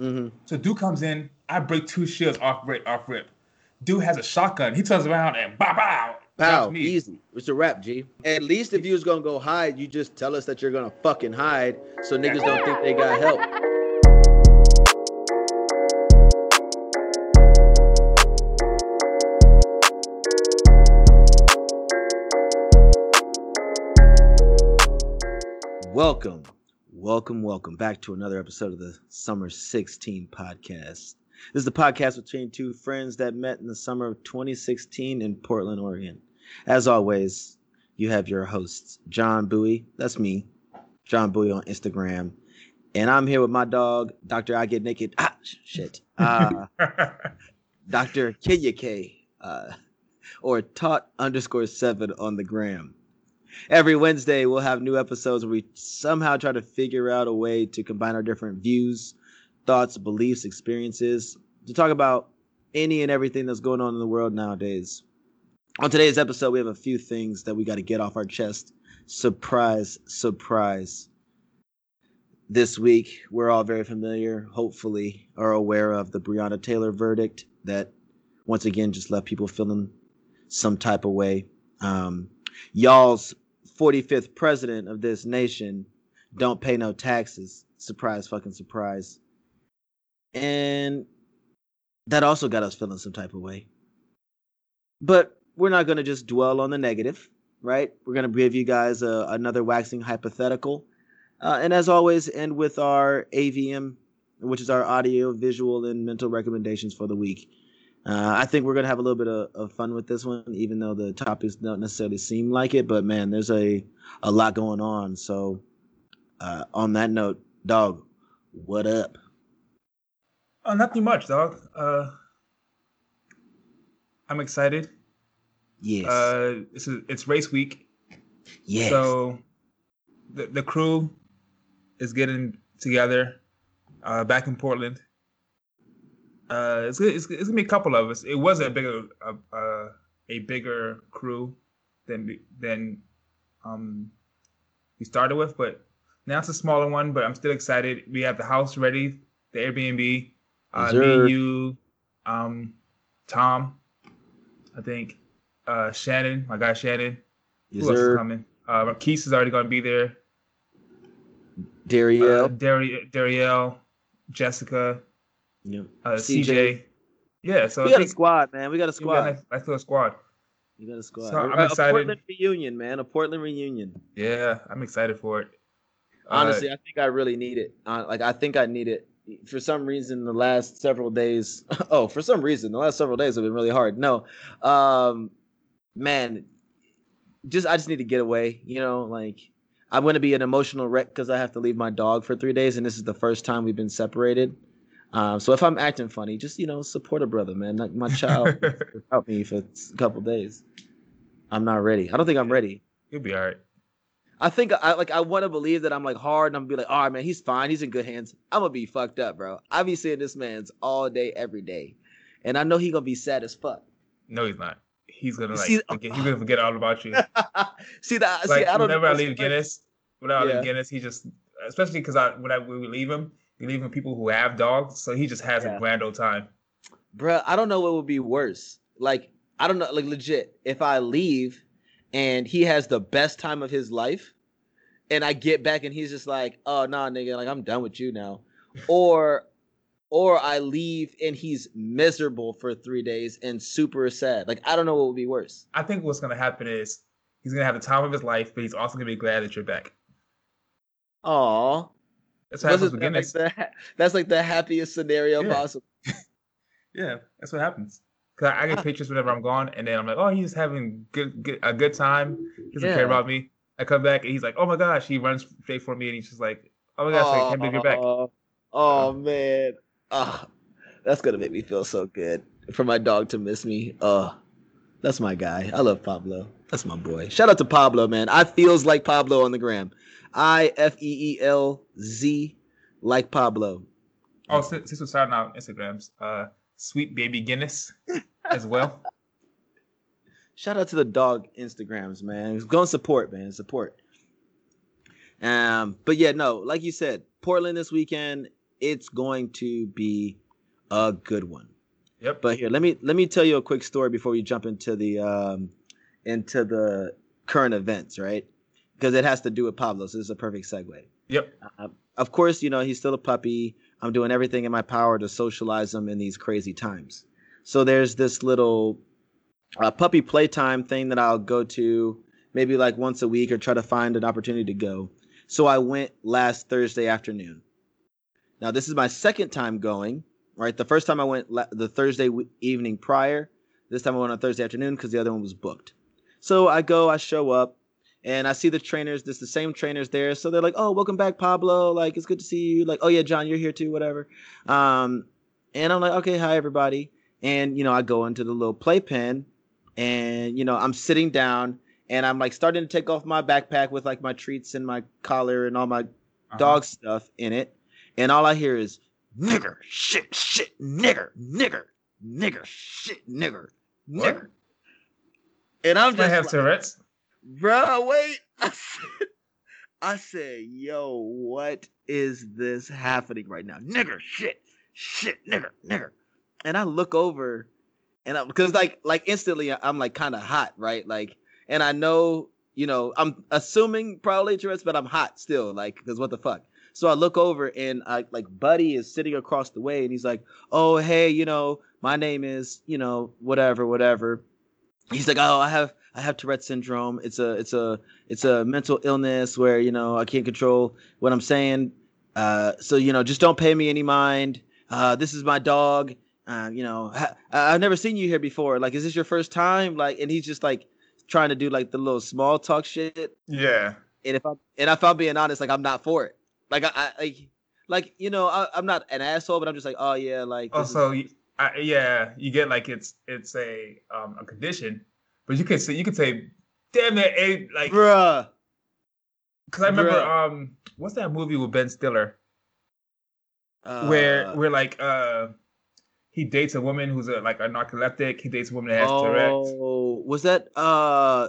Mm-hmm. So dude comes in, I break two shields off rip, off rip. Dude has a shotgun. He turns around and bow bow. Pow, drops me. easy. It's a wrap, G. At least if you was gonna go hide, you just tell us that you're gonna fucking hide, so niggas don't think they got help. Welcome, welcome, welcome back to another episode of the Summer 16 podcast. This is the podcast between two friends that met in the summer of 2016 in Portland, Oregon. As always, you have your hosts, John Bowie. That's me, John Bowie on Instagram. And I'm here with my dog, Dr. I Get Naked. Ah, shit. Uh, Dr. Kenya K, uh, or taught underscore seven on the gram. Every Wednesday, we'll have new episodes where we somehow try to figure out a way to combine our different views, thoughts, beliefs, experiences to talk about any and everything that's going on in the world nowadays. On today's episode, we have a few things that we got to get off our chest. Surprise, surprise. This week, we're all very familiar, hopefully, are aware of the Breonna Taylor verdict that once again just left people feeling some type of way. Um, y'all's 45th president of this nation don't pay no taxes. Surprise, fucking surprise. And that also got us feeling some type of way. But we're not going to just dwell on the negative, right? We're going to give you guys a, another waxing hypothetical. Uh, and as always, end with our AVM, which is our audio, visual, and mental recommendations for the week. Uh, I think we're gonna have a little bit of, of fun with this one, even though the topics don't necessarily seem like it. But man, there's a a lot going on. So, uh, on that note, dog, what up? Oh, nothing much, dog. Uh, I'm excited. Yes, Uh, is it's race week, yes. so the the crew is getting together uh, back in Portland. Uh, it's, it's it's gonna be a couple of us. It was a bigger uh, uh, a bigger crew than we- than um we started with, but now it's a smaller one. But I'm still excited. We have the house ready, the Airbnb. Uh, me, you, um, Tom, I think, uh, Shannon, my guy Shannon. yes, Who else is coming? Uh, Marquise is already going to be there. Dariel. Uh, Dari- Darielle, Jessica, Yep. uh, CJ. CJ. Yeah, so we I got a squad, man. We got a we got a squad. nice, nice little squad. You got a squad. So A- I'm a, excited. Portland reunion, man. A Portland reunion. Yeah, I'm excited for it. Uh, Honestly, I think I really need it. Uh, like I think I need it. For some reason, the last several days. Oh, for some reason, the last several days have been really hard. No, um, man, just I just need to get away. You know, like I'm going to be an emotional wreck because I have to leave my dog for three days, and this is the first time we've been separated. Um, so if I'm acting funny, just you know, support a brother, man. Like my child help me for a couple days. I'm not ready. I don't think I'm ready. You'll be all right. I think I like I want to believe that I'm like hard and I'm gonna be like, all right, man, he's fine, he's in good hands. I'm gonna be fucked up, bro. I be seeing this man's all day, every day, and I know he gonna be sad as fuck. No, he's not. He's gonna like See- forget, he's gonna forget all about you. see that? like see, I don't whenever I leave Guinness, whenever I leave Guinness, he just especially because I when I when we leave him, we leave people who have dogs, so he just has Yeah. a grand old time. Bruh, I don't know what would be worse. Like, I don't know, like legit. If I leave and he has the best time of his life, and I get back and he's just like, oh nah, nigga, like I'm done with you now. Or or I leave and he's miserable for three days and super sad. Like, I don't know what would be worse. I think what's gonna happen is he's gonna have the time of his life, but he's also gonna be glad that you're back. Aw. That's what happens with that like the that's like the happiest scenario Yeah. possible. Yeah, that's what happens. Cause I, I get ah. pictures whenever I'm gone, and then I'm like, oh, he's having good, good a good time. He doesn't Yeah. care about me. I come back and he's like, oh my gosh, he runs straight for me, and he's just like, oh my gosh, I can't believe you're back. Aw. Oh man. Oh, that's gonna make me feel so good for my dog to miss me. Oh, that's my guy. I love Pablo. That's my boy. Shout out to Pablo, man. I feels like Pablo on the gram. I F E E L Z like Pablo. Oh, since, we're starting out Instagrams, uh, sweet baby Guinness as well. Shout out to the dog Instagrams, man. Go and support, man. Support. Um, but yeah, no, like you said, Portland this weekend, it's going to be a good one. Yep. But here, let me let me tell you a quick story before we jump into the um into the current events, right? Because it has to do with Pablo, so this is a perfect segue. Yep. Uh, of course, you know he's still a puppy. I'm doing everything in my power to socialize him in these crazy times. So there's this little uh, puppy playtime thing that I'll go to maybe like once a week or try to find an opportunity to go. So I went last Thursday afternoon. Now this is my second time going. Right, the first time I went la- the Thursday w- evening prior. This time I went on Thursday afternoon because the other one was booked. So I go, I show up, and I see the trainers. There's the same trainers there. So they're like, "Oh, welcome back, Pablo. Like, it's good to see you. Like, oh yeah, John, you're here too. Whatever." Um, and I'm like, "Okay, hi everybody." And you know, I go into the little playpen, and you know, I'm sitting down, and I'm like starting to take off my backpack with like my treats and my collar and all my Uh-huh. dog stuff in it, and all I hear is nigger, shit, shit, nigger, nigger, nigger, shit, nigger, What? nigger. And I'm just. I have like, Tourette's. Bro, wait. I said, I said, yo, what is this happening right now? Nigger, shit, shit, nigger, nigger. And I look over, and I'm, because like, like instantly, I'm like kind of hot, right? Like, and I know, you know, I'm assuming probably Tourette's, but I'm hot still, like, because what the fuck. So I look over and I like Buddy is sitting across the way and he's like, "Oh, hey, you know, my name is, you know, whatever, whatever." He's like, "Oh, I have I have Tourette syndrome. It's a it's a it's a mental illness where, you know, I can't control what I'm saying. Uh so, you know, just don't pay me any mind. Uh this is my dog. Uh, you know, ha- I- I've never seen you here before. Like, is this your first time? Like, and he's just like trying to do like the little small talk shit Yeah. and if I'm and if I'm being honest, like I'm not for it. Like I, I like, like you know, I, I'm not an asshole, but I'm just like, oh yeah, like this is- Also, yeah, you get like it's it's a um a condition, but you could say you could say, damn it, eh, like bruh. because I remember bruh. um what's that movie with Ben Stiller where Uh, where like uh he dates a woman who's a like a narcoleptic. He dates a woman that has Tourette's. oh, was that uh,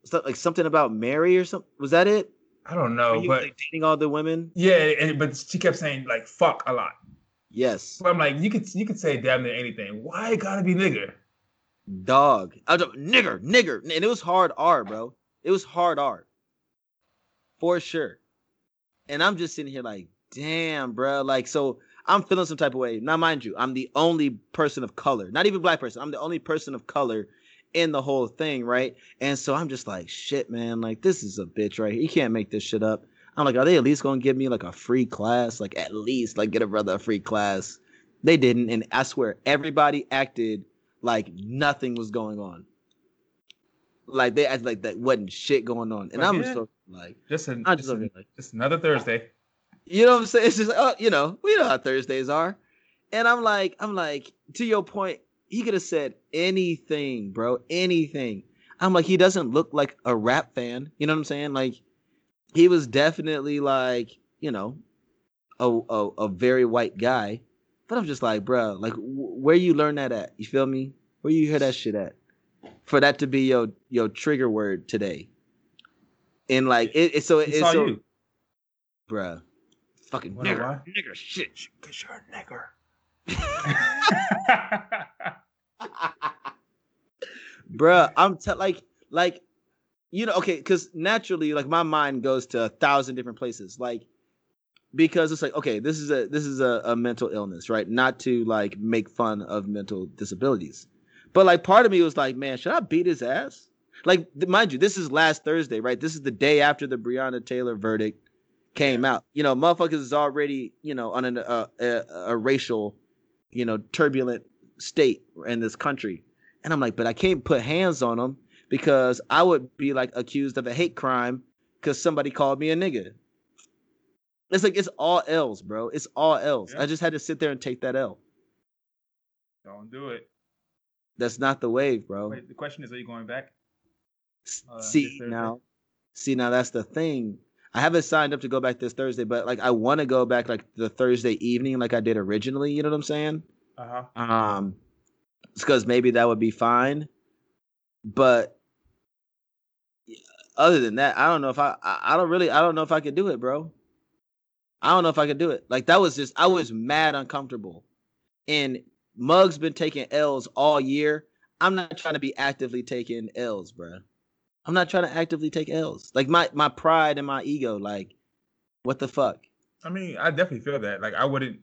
was that like something about Mary or something? Was that it? I don't know, he was, but like, dating all the women. yeah, and, but she kept saying like fuck a lot. Yes, So I'm like, you could you could say damn near anything. Why it gotta be nigger? Dog. I was nigger, nigger, and it was hard R, bro. It was hard R, for sure. And I'm just sitting here like, damn, bro. Like, so I'm feeling some type of way. Now, mind you, I'm the only person of color, not even black person. I'm the only person of color in the whole thing, right? And so I'm just like, shit, man. Like, this is a bitch right here. You can't make this shit up. I'm like, are they at least gonna give me like a free class? Like, at least like get a brother a free class. They didn't, and I swear everybody acted like nothing was going on. Like they acted like that wasn't shit going on, and I'm yeah. just so, like, Just an, I'm just, just an- like, just another Thursday. you know what I'm saying? It's just oh, you know, we know how Thursdays are. And I'm like, I'm like, to your point, he could have said anything, bro, anything. I'm like, he doesn't look like a rap fan. You know what I'm saying? Like, he was definitely like, you know, a a, a very white guy. But I'm just like, bro, like, wh- where you learn that at? You feel me? Where you hear that shit at? For that to be your your trigger word today. And like, it, it's so He it's so, you. bruh, fucking Wanna nigger, why? nigger shit. Cause you're a nigger. Bruh, I'm t- like, like, you know, okay, because naturally, like, my mind goes to a thousand different places, like, because it's like, okay, this is a this is a, a mental illness, right? Not to like make fun of mental disabilities, but like, part of me was like, man, should I beat his ass? Like, mind you, this is last Thursday, right? This is the day after the Breonna Taylor verdict came out. You know, motherfuckers is already, you know, on an, uh, a, a racial, you know, turbulent state in this country. And I'm like, but I can't put hands on them because I would be like accused of a hate crime because somebody called me a nigga. It's like it's all L's, bro. It's all L's. Yeah. I just had to sit there and take that L. Don't do it. That's not the wave, bro. Wait, the question is, are you going back? Uh, see now, see now that's the thing. I haven't signed up to go back this Thursday, but like I want to go back like the Thursday evening, like I did originally. You know what I'm saying? Uh huh. Um, because maybe that would be fine, but other than that, I don't know if I, I, I don't really, I don't know if I could do it, bro. I don't know if I could do it. Like that was just I was mad uncomfortable. And Mug's been taking L's all year. I'm not trying to be actively taking L's, bro. I'm not trying to actively take L's. Like my my pride and my ego, like, what the fuck? I mean, I definitely feel that. Like I wouldn't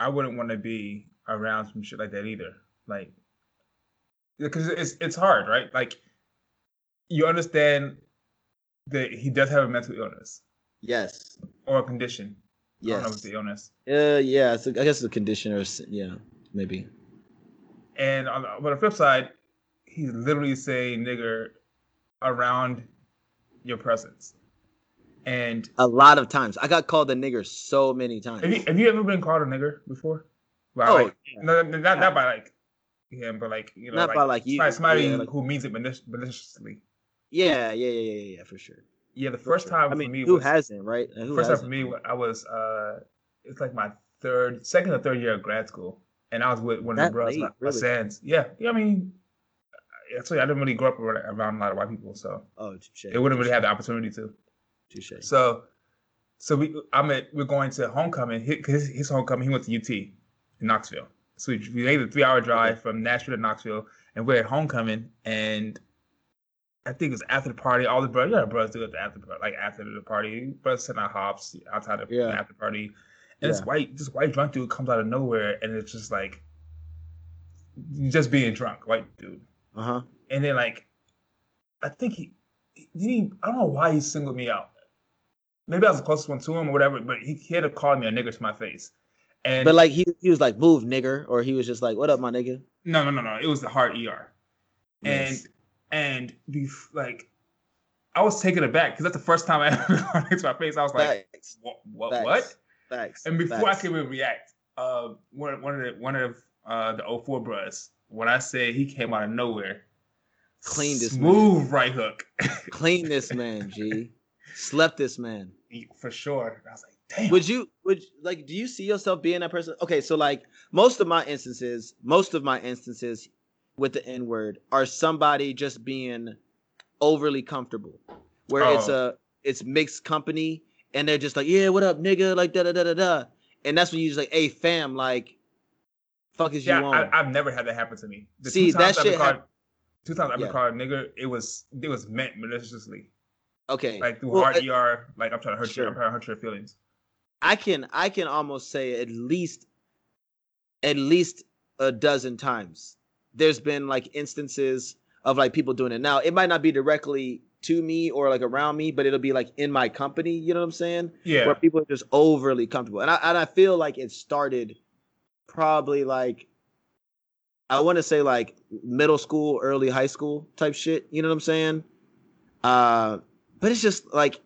I wouldn't want to be around some shit like that either. Like because it's it's hard, right? Like you understand that he does have a mental illness. Yes. Or a condition. Yes. I don't know if the illness. Uh, yeah. So I guess it's a condition or yeah, maybe. And on the, on the flip side, he's literally saying nigger around your presence. And a lot of times, I got called a nigger so many times. Have you, have you ever been called a nigger before? By oh, like, yeah. no, not not by like him, but like you know, not like, by like you, somebody yeah, like, who means it maliciously. Yeah, yeah, yeah, yeah, yeah, for sure. Yeah, the first time I mean, for me who was, hasn't, right? Who first hasn't? time for me, I was uh, it's like my third, second or third year of grad school, and I was with one of the bros, late, my, really? my Sands. Yeah, yeah. I mean, actually, I didn't really grow up around a lot of white people, so oh, touche, it wouldn't really have the opportunity to. Touche. So, so we, I'm at, we're going to homecoming. His, his homecoming, he went to UT in Knoxville. So we, we made a three hour drive Okay. from Nashville to Knoxville, and we're at homecoming, and I think it was after the party. All the brothers, yeah, brothers do it after like after the party. Brothers sitting out hops outside of Yeah. the after party, and this white this white drunk dude comes out of nowhere, and it's just like just being drunk, white dude. Uh huh. And then like, I think he, he didn't. I don't know why he singled me out. Maybe I was the closest one to him or whatever, but he, he had to call me a nigger to my face. And But like he he was like move nigger, or he was just like what up my nigga. no, no, no, no. It was the hard ER. Nice. And and bef- like, I was taken aback because that's the first time I ever called it to my face. I was like, Facts. what, what, Facts. what? Facts. And before Facts. I could even react, uh, one one of the one of uh the 04 bros, when I say he came out of nowhere, Cleaned this man. smooth right hook. clean this man, G. Slept this man. for sure. I was like, damn. Would you would like do you see yourself being that person? Okay, so like most of my instances, most of my instances with the N word are somebody just being overly comfortable. Where it's Oh. a it's mixed company and they're just like, yeah, what up, nigga? Like da da da da da. And that's when you just like, hey fam, like fuck is yeah, you on? I, I've never had that happen to me. The See, that shit called, hap- two times I've been called nigger, it was it was meant maliciously, okay. like through Well, hard I- ER, like I'm trying to hurt Sure. you, I'm trying to hurt your feelings. I can I can almost say at least at least a dozen times there's been like instances of like people doing it. Now it might not be directly to me or like around me, but it'll be like in my company. You know what I'm saying? Yeah, Where people are just overly comfortable, and I and I feel like it started probably like I want to say like middle school, early high school type shit. You know what I'm saying? Uh, but it's just like,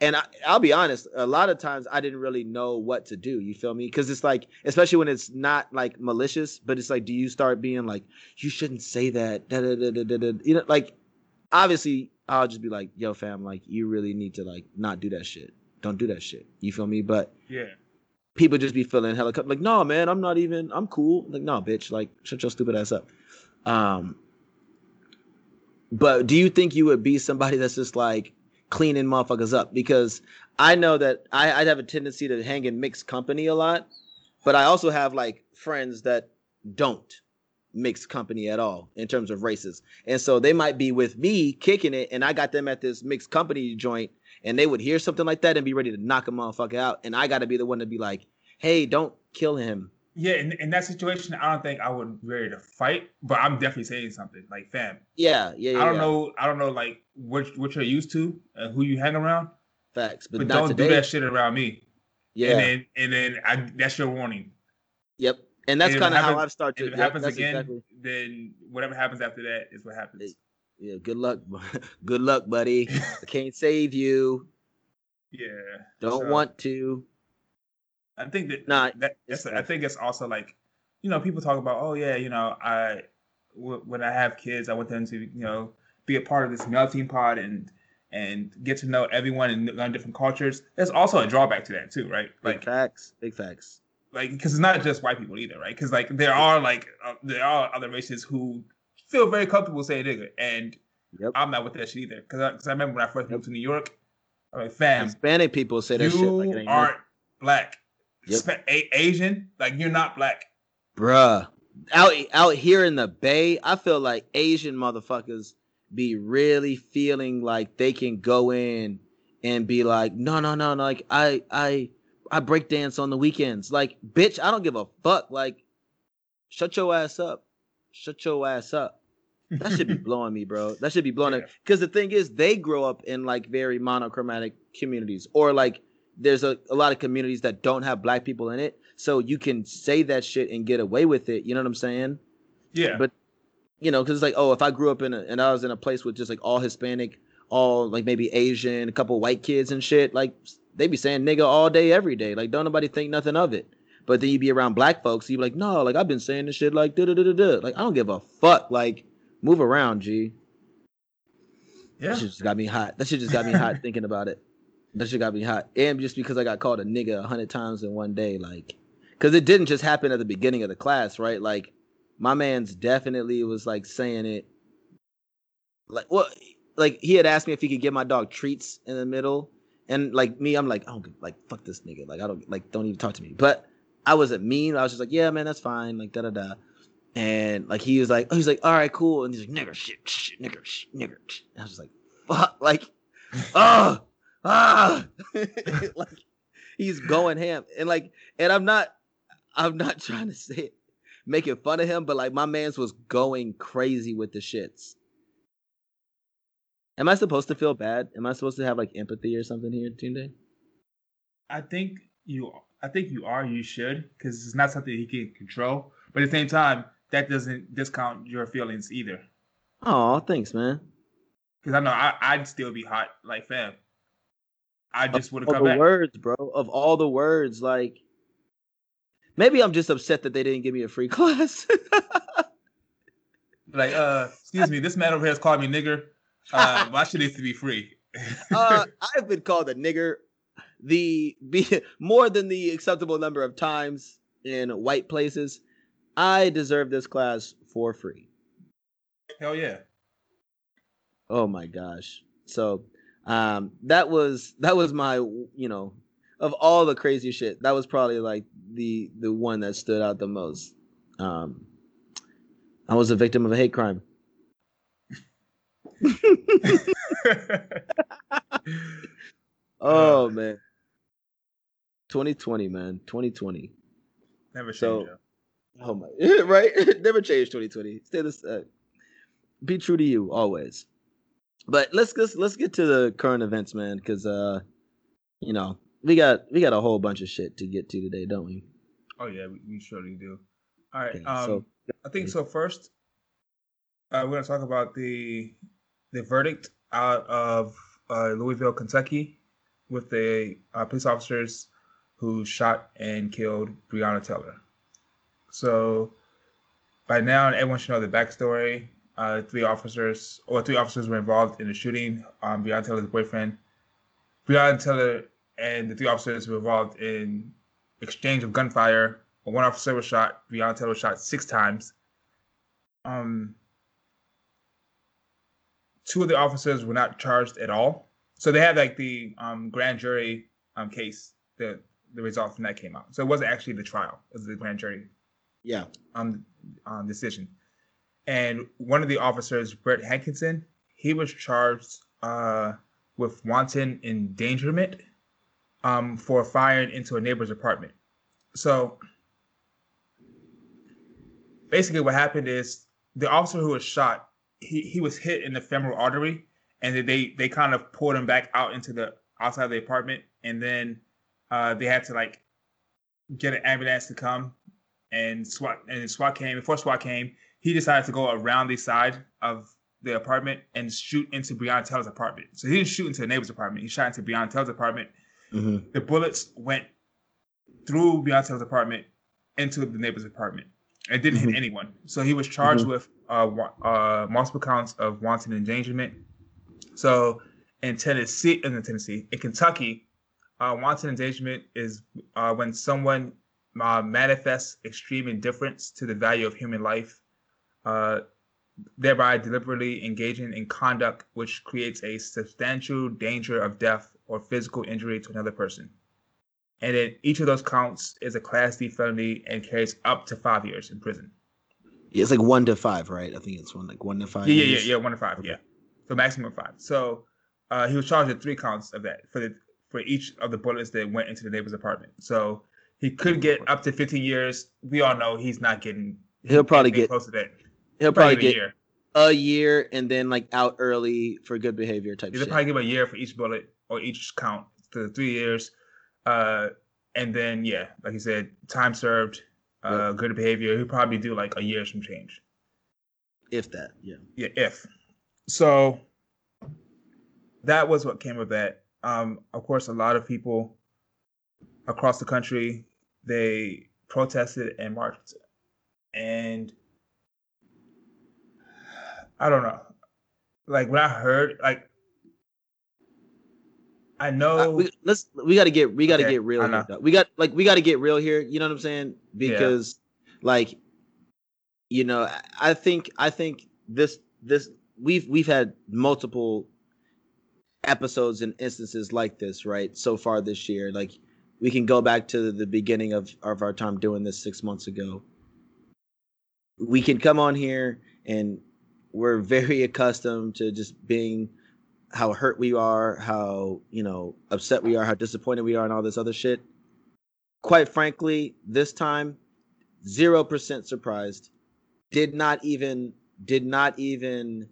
and I, I'll be honest, a lot of times I didn't really know what to do. You feel me? Because it's like, especially when it's not like malicious, but it's like, do you start being like, you shouldn't say that? Da, da, da, da, da, da. You know, like, obviously, I'll just be like, yo, fam, like, you really need to like not do that shit. Don't do that shit. You feel me? But yeah. people just be feeling hella co- like, no, man, I'm not even, I'm cool. Like, no, bitch, like, shut your stupid ass up. Um, but do you think you would be somebody that's just like cleaning motherfuckers up? Because I know that I, I'd have a tendency to hang in mixed company a lot, but I also have like friends that don't mix company at all in terms of races. And so they might be with me kicking it, and I got them at this mixed company joint, and they would hear something like that and be ready to knock a motherfucker out. And I got to be the one to be like, hey, don't kill him. Yeah, in, in that situation, I don't think I would be ready to fight, but I'm definitely saying something like, fam. Yeah, yeah, yeah. I don't yeah. know, I don't know, like what what you're used to and who you hang around, facts, but, but, don't today. do that shit around me. Yeah, And then and then I, that's your warning. yep. And that's And if it kind of how I've started. If it yep, happens again, exactly- then whatever happens after that is what happens. yeah, good luck, good luck, buddy. I can't save you. Yeah. Don't So, want to. I think that Nah, that that's, I think it's also like, you know, people talk about, oh yeah, you know, I w- when I have kids, I want them to, you know, be a part of this melting pot and and get to know everyone and learn different cultures. There's also a drawback to that too, right? Big facts. Big facts. like because it's not just white people either, right? Because like there are like uh, there are other races who feel very comfortable saying nigga, and Yep. I'm not with that shit either. Because I, 'cause I remember when I first moved to New York, I mean, fam, Hispanic people say that you shit like it ain't aren't black. Yep. Asian, like you're not black. Bruh. Out out here in the Bay, I feel like Asian motherfuckers be really feeling like they can go in and be like, no, no, no, no, like I I I break dance on the weekends. Like, bitch, I don't give a fuck. Like, shut your ass up. Shut your ass up. That should be blowing me, bro. That should be blowing Yeah. it. Because the thing is, they grow up in like very monochromatic communities, or like there's a, a lot of communities that don't have black people in it. So you can say that shit and get away with it. You know what I'm saying? Yeah, But you know, because it's like, oh, if I grew up in a, and I was in a place with just like all Hispanic, all like maybe Asian, a couple white kids and shit, like they'd be saying nigga all day, every day. Like, don't nobody think nothing of it. But then you'd be around black folks, you be like, no, like I've been saying this shit like da da da da da. Like I don't give a fuck. Like move around, G. yeah. That shit just got me hot. That shit just got me hot thinking about it. That shit got me hot. And just because I got called a nigga a hundred times in one day, like, because it didn't just happen at the beginning of the class, right? Like, my man's definitely was like saying it. Like, well, like he had asked me if he could give my dog treats in the middle, and like me, I'm like, I don't give- like fuck this nigga. Like, I don't like, don't even talk to me. But I wasn't mean. I was just like, yeah, man, that's fine. Like, da da da. And like he was like, oh, he's like, all right, cool. And he's like, nigger shit, shit nigger, shit, nigger. shit. And I was just like, fuck, like, oh, ah, like he's going ham. And like, and I'm not, I'm not trying to say it, making fun of him, but like my man's was going crazy with the shits. Am I supposed to feel bad? Am I supposed to have like empathy or something here, Tunde? I think you. I think you are. You should, because it's not something he can control. But at the same time, that doesn't discount your feelings either. Oh, thanks, man. Because I know I, I'd still be hot, like fam. I just would have Of come the back. words, bro. Of all the words, like maybe I'm just upset that they didn't give me a free class. Like, uh, excuse me, this man over here has called me nigger. Uh, my shit needs to be free. uh, I've been called a nigger the be, more than the acceptable number of times in white places. I deserve this class for free. Hell yeah. Oh my gosh. So um that was that was my you know of all the crazy shit, that was probably like the the one that stood out the most. Um I was a victim of a hate crime. Oh man. 2020, man. 2020. Never change. So- Oh my right? Never change 2020. Stay this uh, be true to you always. But let's let's let's get to the current events, man, because uh you know, we got we got a whole bunch of shit to get to today, don't we? Oh yeah, we, we surely do. All right. Okay, um, so- I think so. First, uh, we're gonna talk about the the verdict out of uh, Louisville, Kentucky, with the uh, police officers who shot and killed Breonna Taylor. So, by now, everyone should know the backstory. Uh, three officers, or three officers, were involved in the shooting. Um, Breonna Taylor's boyfriend. Breonna Taylor and the three officers were involved in exchange of gunfire. One officer was shot. Breonna Taylor was shot six times. Um, two of the officers were not charged at all. So they had like the um, grand jury um, case. The the result from that came out. So it wasn't actually the trial. It was the grand jury Yeah. um, um, decision. And one of the officers, Brett Hankison, he was charged uh, with wanton endangerment um, for firing into a neighbor's apartment. So basically, what happened is the officer who was shot, he, he was hit in the femoral artery, and they they kind of pulled him back out into the outside of the apartment, and then uh, they had to like get an ambulance to come and SWAT and SWAT came. Before SWAT came, he decided to go around the side of the apartment and shoot into Taylor's apartment. So he didn't shoot into the neighbor's apartment. He shot into Taylor's apartment. hmm The bullets went through Taylor's apartment into the neighbor's apartment. It didn't Mhm. hit anyone. So he was charged with uh, uh, multiple counts of wanton endangerment. So in Tennessee, in Tennessee, in Kentucky, uh, wanton endangerment is uh, when someone uh, manifests extreme indifference to the value of human life, uh, thereby deliberately engaging in conduct which creates a substantial danger of death or physical injury to another person. And then each of those counts is a Class D felony and carries up to five years in prison. It's like one to five, right? I think it's one like one to five. Yeah, yeah, years. yeah, yeah, one to five, Okay. yeah. So maximum five. So uh, he was charged with three counts of that for the for each of the bullets that went into the neighbor's apartment. So he could get up to 15 years. We all know he's not getting. He'll probably get close to that. He'll probably Probably get a year. a year and then like out early for good behavior type They'll shit. probably give a year for each bullet or each count to three years. Uh, and then yeah, like you said, time served, uh, good behavior. He'll probably do like a year some change. if that, yeah. Yeah, if. So that was what came of that. Um, of course, a lot of people across the country they protested and marched, and I don't know. Like when I heard, like I know. Uh, we, let's we got to get we got to Okay, get real here. We got like we got to get real here. You know what I'm saying? Because like you know, I- think I think this this we've we've had multiple episodes and instances like this, right? So far this year, like we can go back to the beginning of of our time doing this 6 months ago. We can come on here and we're very accustomed to just being how hurt we are, how you know upset we are, how disappointed we are, and all this other shit. Quite frankly, this time, zero percent surprised. Did not even did not even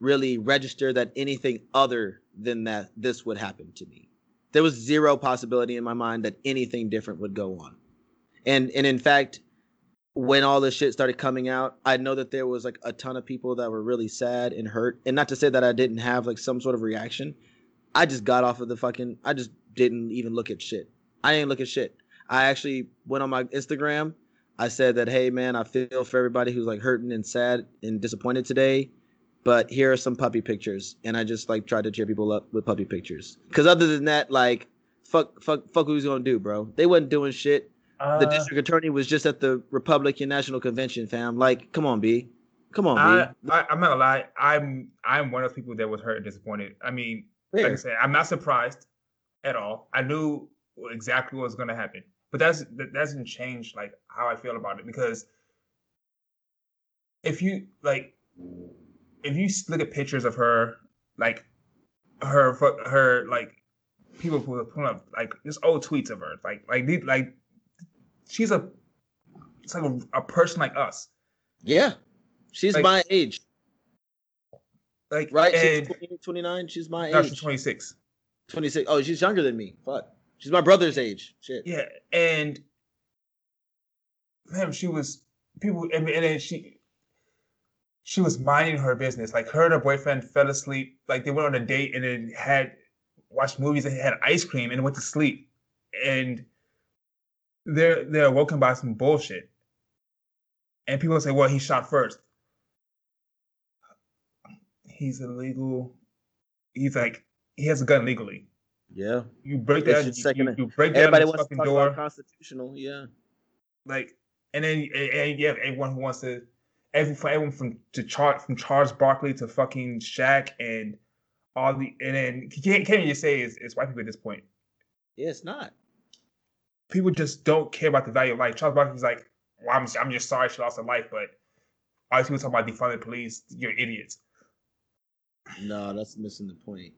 really register that anything other than that this would happen to me. There was zero possibility in my mind that anything different would go on. And and in fact, when all this shit started coming out, I know that there was like a ton of people that were really sad and hurt. And not to say that I didn't have like some sort of reaction. I just got off of the fucking I just didn't even look at shit. I didn't look at shit. I actually went on my Instagram. I said that, hey man, I feel for everybody who's like hurting and sad and disappointed today. But here are some puppy pictures. And I just like tried to cheer people up with puppy pictures. Cause other than that, like fuck fuck fuck who's gonna do, bro. They wasn't doing shit the uh, district attorney was just at the Republican National Convention, fam. Like, come on, B. Come on, I, B. I, I'm not gonna lie. I'm I'm one of those people that was hurt and disappointed. I mean, like I said, I'm not surprised at all. I knew exactly what was going to happen, but that's that doesn't change like how I feel about it because if you like, if you look at pictures of her, like her her like people who are pulling up like just old tweets of her, like like these like she's a it's like a, a person like us, Yeah. She's Like- my age, like right? She's 28, 29. She's my no, age. she's 26. 26. Oh, she's younger than me. Fuck. She's my brother's age. Shit. Yeah, and man, she was people, and, and then she she was minding her business. Like her and her boyfriend fell asleep. Like they went on a date and then had watched movies and had ice cream and went to sleep. And they're they're woken by some bullshit. And people say, "Well, he shot first. He's illegal. He's like he has a gun legally. Yeah. You break that. You, second- you, you break Everybody wants to fucking talk door. about constitutional. Yeah. like and then and, and you have everyone who wants to every from everyone from to Char from Charles Barkley to fucking Shaq and all the and then you can't, can't even just say it's, it's white people at this point. Yeah, it's not. People just don't care about the value of life. Charles Barkley's like, well, I'm I'm just sorry she lost her life, but all these people talking about defunding police, you're idiots. No, that's missing the point.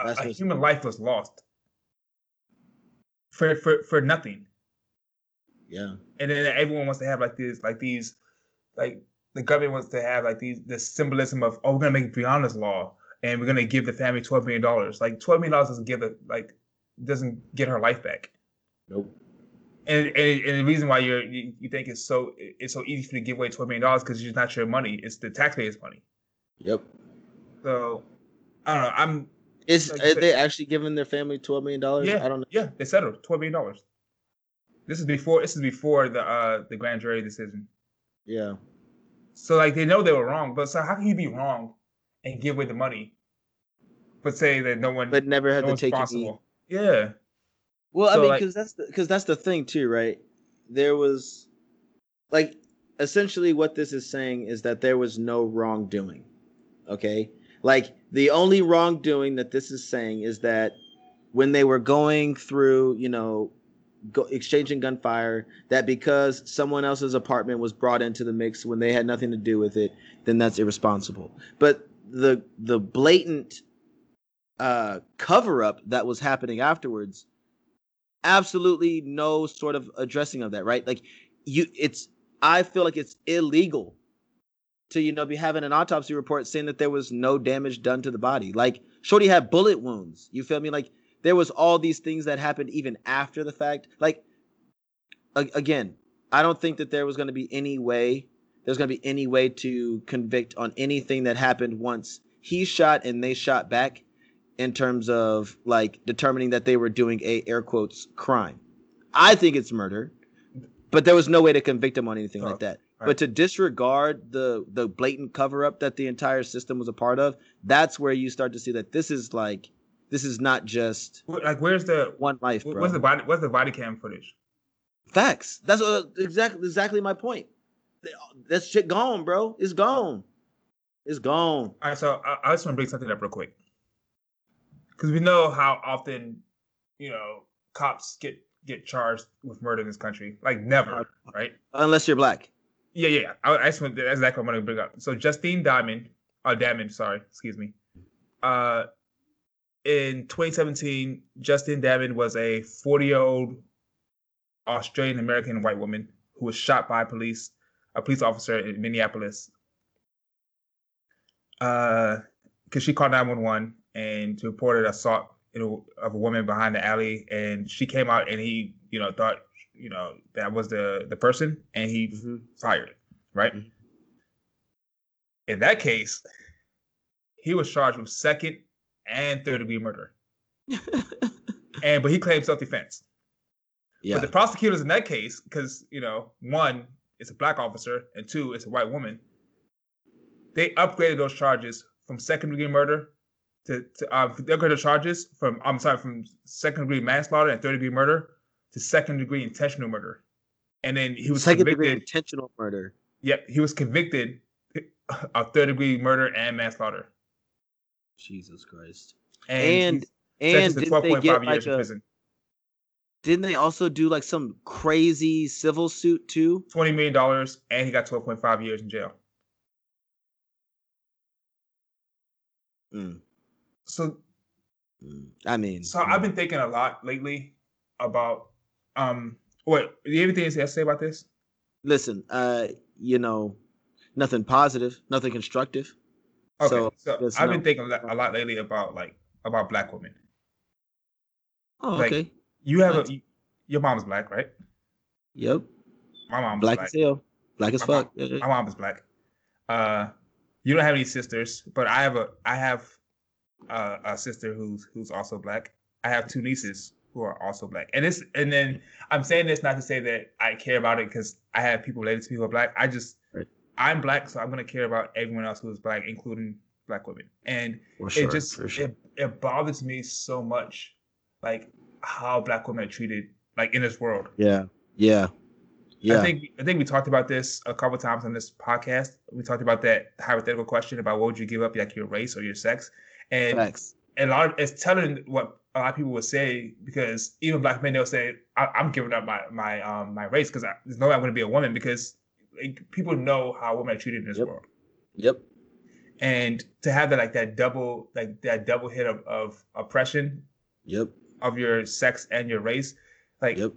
A, That's a what's- human life was lost for for for nothing. Yeah. and then everyone wants to have like this, like these, like the government wants to have like these, the symbolism of, oh, we're gonna make Breonna's law, and we're gonna give the family twelve million dollars. Like twelve million dollars doesn't give the like doesn't get her life back. Nope. And, and, and the reason why you're you, you think it's so it's so easy for you to give away twelve million dollars because it's not your money, it's the taxpayers' money. Yep. So I don't know. I'm Is Like are said- they actually giving their family twelve million dollars? Yeah. I don't know. yeah, they settled twelve million dollars. This is before this is before the uh the grand jury decision. Yeah. So like they know they were wrong, but so how can you be wrong and give away the money, but say that no one, But never no had to take it. Yeah, Well, I So, mean, like- because that's because that's the thing too, right? There was, like, essentially what this is saying is that there was no wrongdoing. Okay, Like the only wrongdoing that this is saying is that when they were going through, you know, go, exchanging gunfire, that because someone else's apartment was brought into the mix when they had nothing to do with it, then that's irresponsible. But the the blatant uh, cover up that was happening afterwards, absolutely no sort of addressing of that, right? Like you, it's I feel like it's illegal to you know be having an autopsy report saying that there was no damage done to the body. Like Shorty had bullet wounds. You feel me? Like there was all these things that happened even after the fact. Like a- again, I don't think that there was going to be any way there's going to be any way to convict on anything that happened once he shot and they shot back in terms of like determining that they were doing a air quotes crime. I think it's murder, but there was no way to convict him on anything Oh, like that. right. But to disregard the the blatant cover up that the entire system was a part of, that's where you start to see that this is like this is not just Like, where's the one life, bro. where's the body where's the body cam footage? Facts. That's uh, what, exactly exactly my point. That shit gone, bro. It's gone. It's gone. All right, so I, I just want to bring something up real quick because we know how often you know cops get get charged with murder in this country. Like never, right? Unless you're black. Yeah, yeah. yeah. I, I just want, that's exactly what I'm going to bring up. So Justine Diamond, uh, Diamond, sorry, excuse me. Uh, in 2017, Justine Diamond was a 40 year old Australian American white woman who was shot by police, a police officer in Minneapolis. Uh, because she called 911 and reported assault you know, of a woman behind the alley, and she came out and he, you know, thought, you know, that was the the person, and he Mhm. fired, right? Mhm. In that case, he was charged with second and third degree murder, and but he claimed self defense. yeah. But the prosecutors in that case, because you know, one, it's a black officer, and two, it's a white woman. They upgraded those charges from second degree murder to, to uh, they upgraded the charges from I'm sorry, from second degree manslaughter and third degree murder to second degree intentional murder. And then he was Second convicted. degree intentional murder. Yep, he was convicted of third degree murder and manslaughter. Jesus Christ. And, And he's sentenced to and didn't they 12.5 get years like in a prison. didn't they also do like some crazy civil suit too? $20 million, and he got 12.5 years in jail. Mm, So mm. I mean, So I've been thinking a lot lately about um what do you have anything to say about this? listen, uh, you know, nothing positive, nothing constructive. Okay, So, so, I've no. been thinking a lot, lately about like about black women. Oh, Like, okay. You have What? a your mom's black, right? Yep. My mom's Black black. as hell. Black as My fuck. mom- My mom is black. Uh, you don't have any sisters, but I have a I have a, a sister who's who's also black. I have two nieces who are also black, and this and then I'm saying this not to say that I care about it because I have people related to me who are black. I just Right. I'm black, so I'm gonna care about everyone else who is black, including black women. And sure. it just sure. it, it bothers me so much, like how black women are treated, like in this world. yeah. Yeah. Yeah. I think I think we talked about this a couple times on this podcast. We talked about that hypothetical question about what would you give up, like your race or your sex, and Facts. and a lot of, it's telling what a lot of people would say because even black men they'll say I, I'm giving up my my um my race because there's no way I'm going to be a woman because like, people know how women are treated in this Yep. world, Yep. and to have that like that double like that double hit of, of oppression Yep. of your sex and your race, like Yep.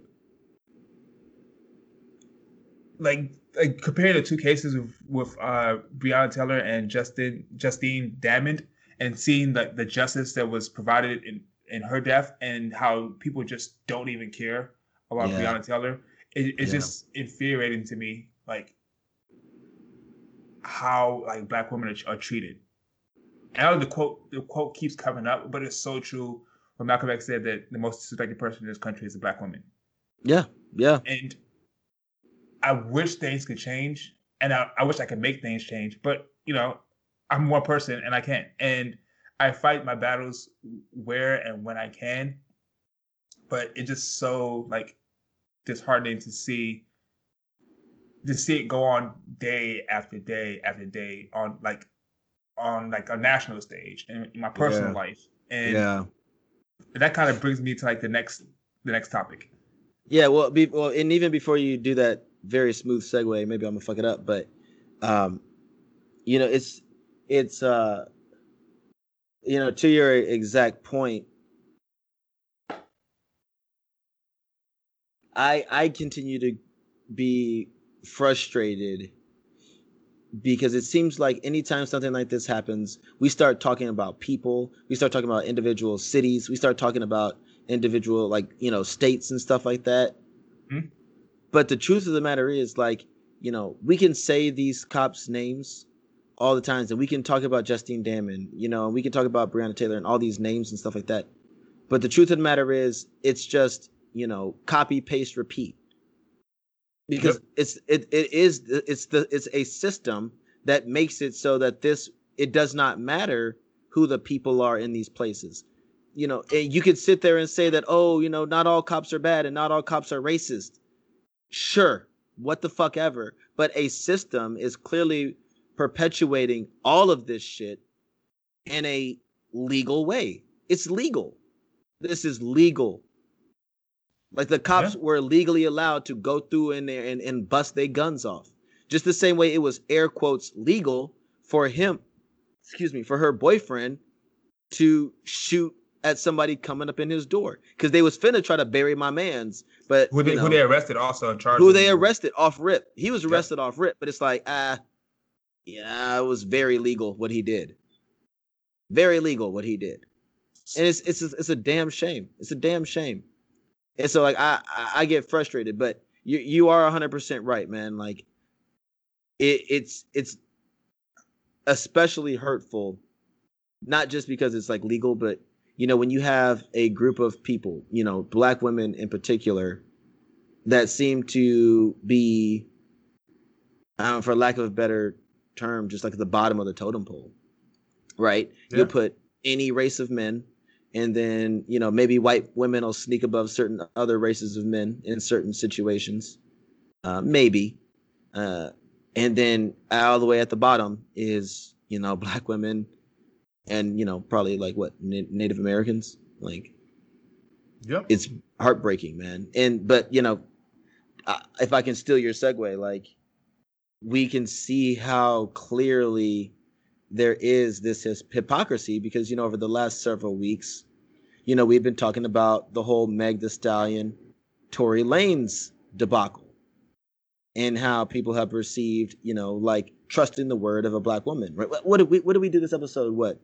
like like comparing the two cases with with uh Breonna Taylor and Justin Justine Damond and seeing like the justice that was provided in in her death and how people just don't even care about Yeah. Breonna Taylor it, it's Yeah. just infuriating to me like how like black women are, are treated and I know the quote the quote keeps coming up but it's so true when Malcolm X said that the most disrespected person in this country is a black woman Yeah. Yeah. and I wish things could change, and I, I wish I could make things change. But you know, I'm one person, and I can't. And I fight my battles where and when I can. But it's just so like disheartening to see to see it go on day after day after day on like on like a national stage in, in my personal Yeah. life, and yeah. that kind of brings me to like the next the next topic. Yeah, well, be, well, and even before you do that very smooth segue, maybe I'm gonna fuck it up, but um, you know, it's it's uh, you know, to your exact point, I I continue to be frustrated because it seems like anytime something like this happens, we start talking about people, we start talking about individual cities, we start talking about individual like you know states and stuff like that. Mhm. But the truth of the matter is, like you know, we can say these cops' names all the times, and we can talk about Justine Damond, you know, and we can talk about Breonna Taylor and all these names and stuff like that. But the truth of the matter is, it's just you know, copy paste repeat because Yep. it's it, it is it's the it's a system that makes it so that this it does not matter who the people are in these places you know and you could sit there and say that oh you know not all cops are bad and not all cops are racist sure what the fuck ever but a system is clearly perpetuating all of this shit in a legal way it's legal this is legal like the cops Yeah. were legally allowed to go through in there and, and bust their guns off. Just the same way it was air quotes legal for him, excuse me, for her boyfriend to shoot at somebody coming up in his door. Because they was finna try to bury my man's, but Who they, you who they arrested also and charge. who they arrested off rip. He was arrested off rip, but it's like, ah, yeah, it was very legal what he did. Very legal what he did. And it's it's a, it's a damn shame. It's a damn shame. And so like I I, get frustrated, but you you are 100% right, man. Like it it's it's especially hurtful not just because it's like legal, but you know, when you have a group of people, you know, black women in particular that seem to be um, for lack of a better term, just like at the bottom of the totem pole, right? Yeah. You'll put any race of men, and then you know maybe white women will sneak above certain other races of men in certain situations, uh, maybe, uh, and then all the way at the bottom is you know black women, and you know probably like what Na- Native Americans, like Yep. it's heartbreaking, man. And but you know, I, if I can steal your segue, like we can see how clearly there is this hypocrisy because you know over the last several weeks, you know we've been talking about the whole Meg Thee Stallion, Tory Lanez debacle, and how people have received you know like trusting the word of a black woman. Right? What, what did we what did we do this episode? What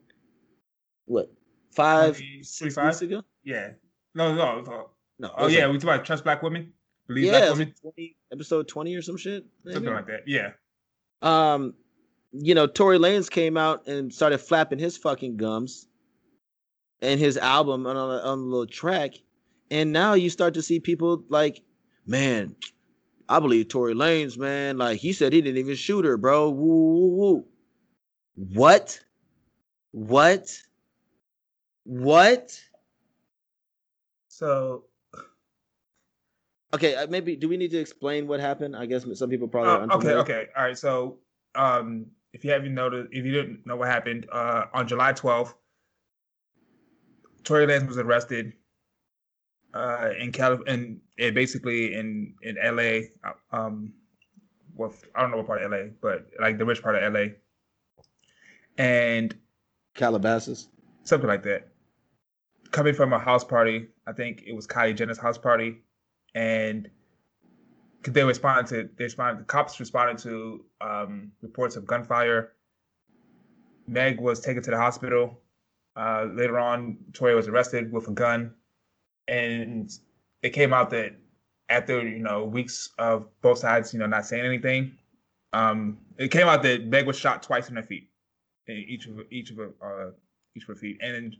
what five Maybe six 45? weeks ago? Yeah. No, no. no. No. Oh yeah, we talk about trust black women, believe yeah, black women, 20, episode 20 or some shit. maybe? something like that. Yeah. Um, you know, Tory Lanez came out and started flapping his fucking gums and his album on a, on a little track. And now you start to see people like, man, I believe Tory Lanez, man. Like he said he didn't even shoot her, bro. Woo, woo, woo. What? What? What? So Okay, uh, maybe do we need to explain what happened? I guess some people probably Uh, okay, okay, all right. So, um, if you haven't noticed, if you didn't know what happened, uh, on July 12th, Tory Lanez was arrested, uh, in Calif- and basically in in LA, uh, um, well, I don't know what part of LA, but like the rich part of LA, and Calabasas. something like that. Coming from a house party, I think it was Kylie Jenner's house party, and they responded to they responded the cops responded to um, reports of gunfire. Meg was taken to the hospital. Uh, later on, Tory was arrested with a gun, and it came out that after you know weeks of both sides, you know, not saying anything, um, it came out that Meg was shot twice in her feet, in each of each of her uh, each of her feet, and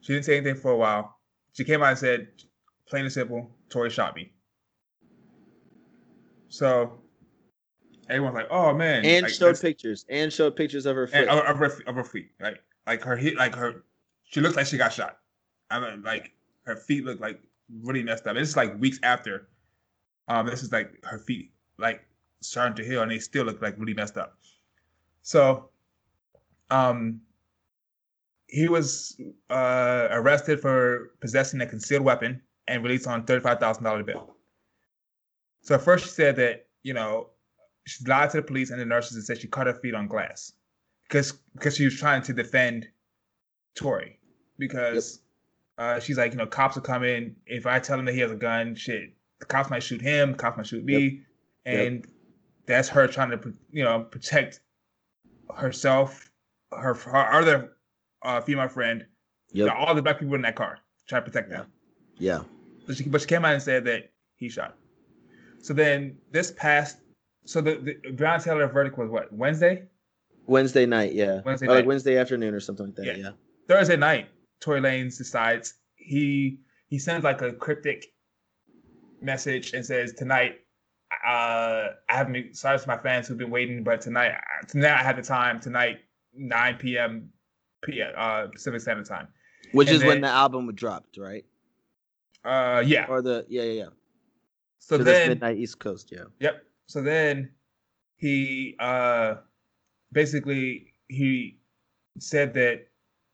she didn't say anything for a while. She came out and said, plain and simple, Tory shot me. So everyone's like, "Oh man!" And like, showed pictures. And showed pictures of her foot. and of, of her of her feet, right? Like her hit, like her, she looks like she got shot. I mean, like her feet look like really messed up. It's like weeks after. Um, this is like her feet like starting to heal, and they still look like really messed up. So Um, he was uh, arrested for possessing a concealed weapon and released on thirty-five thousand dollar bail. So at first she said that you know she lied to the police and the nurses and said she cut her feet on glass because because she was trying to defend Tory because yep. uh, she's like you know cops are coming. if I tell him that he has a gun shit the cops might shoot him cops might shoot me yep. and yep. that's her trying to you know protect herself her her other uh, female friend yep. all the black people in that car try to protect them yeah but she, but she came out and said that he shot so then this past so the, the Breonna Taylor verdict was what Wednesday? Wednesday night, yeah. Wednesday night. like Wednesday afternoon or something like that. Yeah. yeah. Thursday night, Tory Lanez decides he he sends like a cryptic message and says tonight uh, I haven't sorry to my fans who've been waiting, but tonight tonight I have the time tonight 9 p.m. p.m. Uh, Pacific Standard Time, which and is then, when the album was dropped, right? Uh, yeah. Or the yeah yeah yeah. So then midnight East Coast, yeah. Yep. So then he uh basically he said that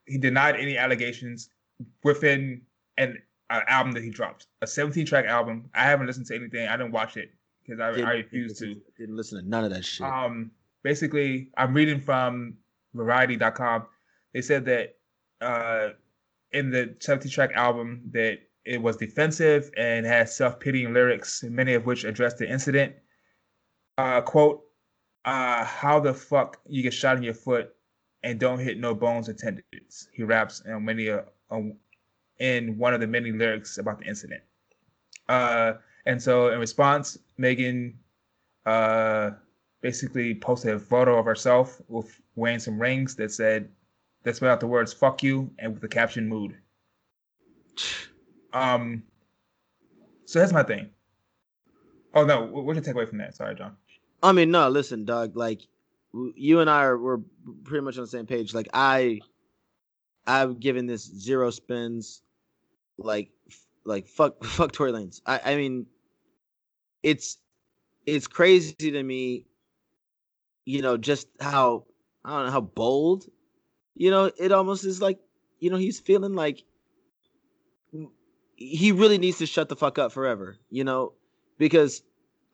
he denied any allegations within an uh, album that he dropped, a 17 track album. I haven't listened to anything. I didn't watch it because I, I refuse to. Didn't listen to none of that shit. Um, basically, I'm reading from Variety.com. They said that uh, in the 17 track album that it was defensive and had self pitying lyrics, many of which addressed the incident uh, quote, uh, how the fuck you get shot in your foot and don't hit no bones or tendons. He raps in many uh, in one of the many lyrics about the incident. Uh, and so in response, Megan uh, basically posted a photo of herself with wearing some rings that said that spelled out the words "fuck you" and with the caption "mood." Um, so that's my thing. Oh no, what's your takeaway from that? Sorry, John. I mean, no, listen, Doug. Like, you and I are we're pretty much on the same page. Like, I, I've given this zero spins. Like, like fuck, fuck Tory Lanez. I, I mean, it's, it's crazy to me. You know, just how I don't know how bold. You know, it almost is like, you know, he's feeling like he really needs to shut the fuck up forever. You know, because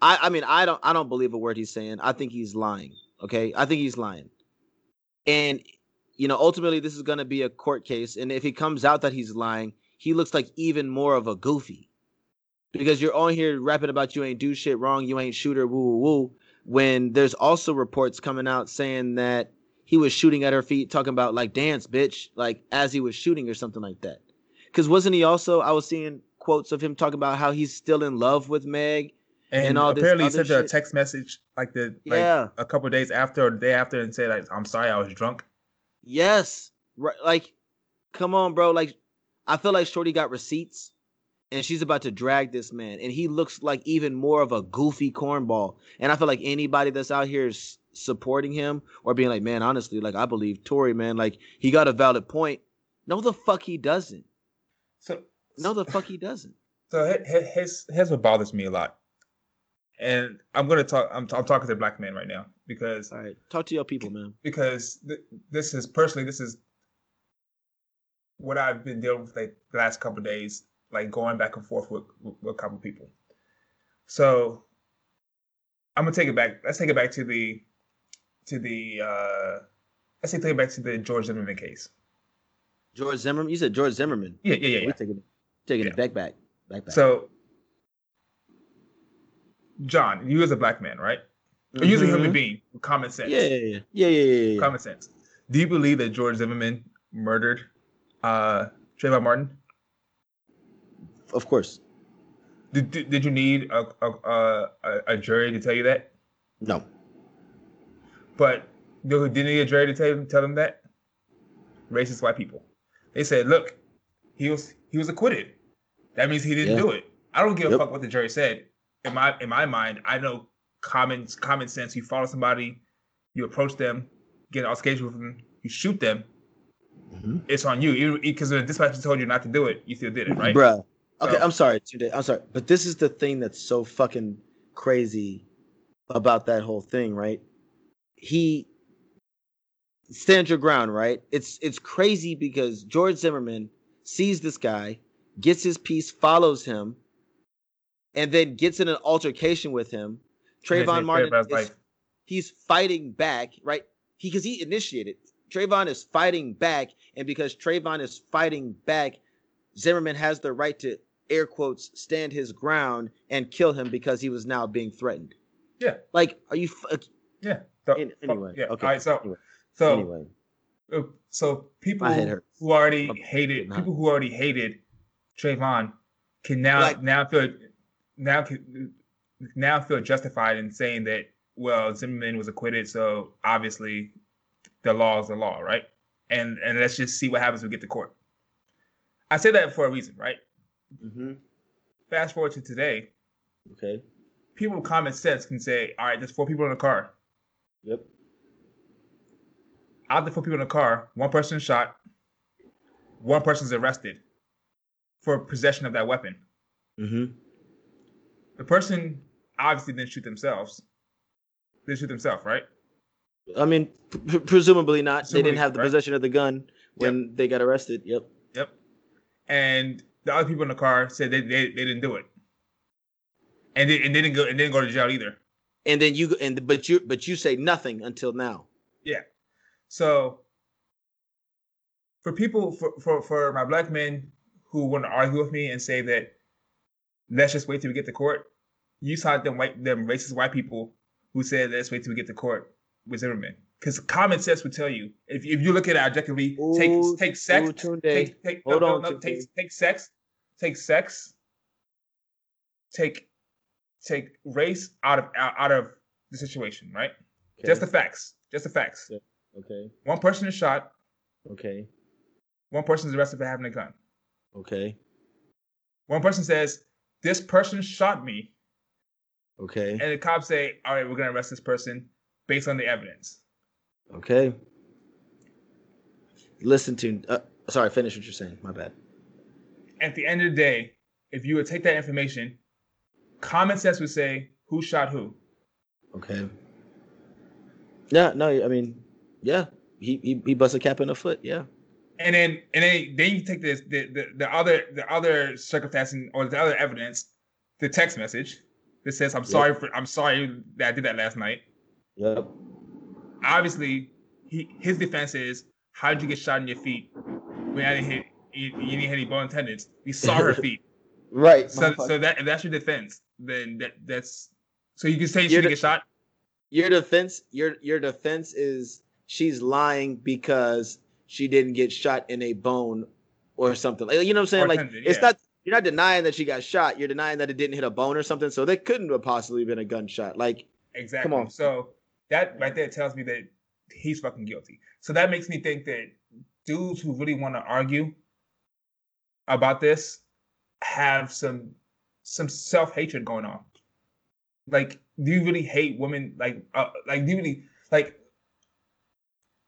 I, I mean, I don't, I don't believe a word he's saying. I think he's lying. Okay, I think he's lying. And you know, ultimately, this is going to be a court case. And if he comes out that he's lying, he looks like even more of a goofy. Because you're on here rapping about you ain't do shit wrong, you ain't shooter, woo woo woo. When there's also reports coming out saying that he was shooting at her feet, talking about like dance, bitch, like as he was shooting or something like that. Because wasn't he also? I was seeing quotes of him talking about how he's still in love with Meg and, and all apparently he sent her a text message like the like yeah. a couple days after or the day after and said like, I'm sorry I was drunk. Yes. Right like come on bro like I feel like Shorty got receipts and she's about to drag this man and he looks like even more of a goofy cornball and I feel like anybody that's out here is supporting him or being like man honestly like I believe Tory man like he got a valid point. No the fuck he doesn't. So no the fuck he doesn't. So here's here's what bothers me a lot and I'm gonna talk. I'm, I'm talking to a black man right now because. All right, talk to your people, man. Because th- this is personally, this is what I've been dealing with like the last couple days, like going back and forth with, with, with a couple people. So I'm gonna take it back. Let's take it back to the to the uh let's take it back to the George Zimmerman case. George Zimmerman? You said George Zimmerman. Yeah, yeah, yeah. We're taking taking yeah. it back back. Back back. So John, you as a black man, right? Mm-hmm. Or you as a human being common sense. Yeah, yeah, yeah, yeah, yeah, yeah. Common sense. Do you believe that George Zimmerman murdered uh Trayvon Martin? Of course. Did, did, did you need a, a, a, a jury to tell you that? No. But you didn't need a jury to tell, tell them that? Racist white people. They said, look, he was he was acquitted. That means he didn't yeah. do it. I don't give yep. a fuck what the jury said in my in my mind, I know common common sense. You follow somebody, you approach them, get on stage with them, you shoot them. Mm-hmm. It's on you because the dispatcher told you not to do it. You still did it, right, Bruh. Okay, so, I'm sorry, I'm sorry, but this is the thing that's so fucking crazy about that whole thing, right? He stand your ground, right? It's it's crazy because George Zimmerman sees this guy, gets his piece, follows him, and then gets in an altercation with him. Trayvon Martin, is, he's fighting back, right? He because he initiated. Trayvon is fighting back, and because Trayvon is fighting back, Zimmerman has the right to air quotes stand his ground and kill him because he was now being threatened. Yeah. Like, are you? yeah. So, anyway. Yeah. Okay. All right. So, anyway. So, anyway. uh, so people My head hurts. who already My- hated not. people who already hated Trayvon can now Like- now feel now can, now feel justified in saying that well Zimmerman was acquitted, so obviously the law is the law, right? And and let's just see what happens when we get to court. I say that for a reason, right? hmm Fast forward to today, Okay. people with common sense can say, all right, there's four people in the car. Yep. Out of the four people in the car, one person shot, one person's arrested for possession of that weapon. hmm The person obviously didn't shoot themselves. They shoot themselves, right? I mean, p- presumably not. they didn't have the right? possession of the gun when they got arrested. Yep. Yep. And the other people in the car said they, they, they didn't do it. And they, and they didn't go and didn't go to jail either. And then you and but you but you say nothing until now. Yeah. So for people for, for, for my black men who want to argue with me and say that let's just wait till we get to court, you saw them white them racist white people who said let's wait till we get to court with Zimmerman. Because common sense would tell you if, if you look at it objectively, Ooh, take take sex, ooh, take take Hold no, on, no, no, take take sex, take sex, take take race out of out, out of the situation, right? Okay. Just the facts. Just the facts. Yeah. Okay. One person is shot. Okay. One person is arrested for having a gun. Okay. One person says, "This person shot me," Okay. and the cops say, "All right, we're gonna arrest this person based on the evidence." Okay. Listen to. Uh, sorry, finish what you're saying. My bad. At the end of the day, if you would take that information, common sense would say, "Who shot who?" Okay. Yeah. No. I mean, yeah. He he he bust a cap in the foot. Yeah. And then and then then you take this the, the the other the other circumstancing or the other evidence, the text message that says, "I'm sorry for I'm sorry that I did that last night." Yep. obviously he his defense is how did you get shot in your feet when I didn't hit you, you didn't hit any bone tendons you saw her feet Right. so so that if that's your defense then that that's so you can say she didn't get shot your defense your your defense is she's lying because she didn't get shot in a bone or something. Like, you know what I'm saying? Or Like it's not you're not denying that she got shot. You're denying that it didn't hit a bone or something. So there couldn't have possibly been a gunshot. Like exactly Come on. so that right there tells me that he's fucking guilty so that makes me think that dudes who really want to argue about this have some some self-hatred going on like do you really hate women like uh, like do you really like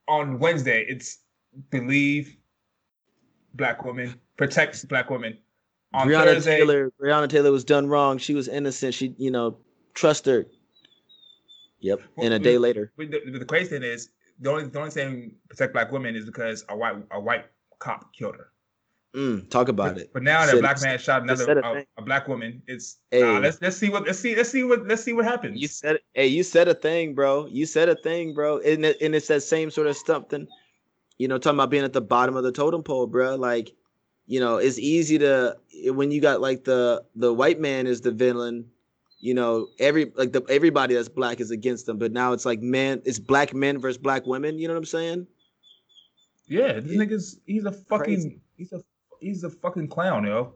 on wednesday it's believe black women protect black women on Breonna thursday Taylor, Breonna Taylor was done wrong. She was innocent. She, you know, trust her. Yep. And a day later. But the, but the crazy thing is the only the only thing protect black women is because a white a white cop killed her. Mm, talk about but, it. But now that Said- black man shot another a a, a black woman, it's Hey. nah, let's let's see what let's see let's see what let's see what happens. You said, hey, you said a thing, bro. You said a thing, bro. And, it, and it's that same sort of something, you know, talking about being at the bottom of the totem pole, bro. Like, you know, it's easy to when you got like the the white man is the villain, you know, every like the everybody that's black is against them. But now it's like man, it's black men versus black women. You know what I'm saying? yeah, this nigga's he's a fucking Crazy. he's a he's a fucking clown, yo.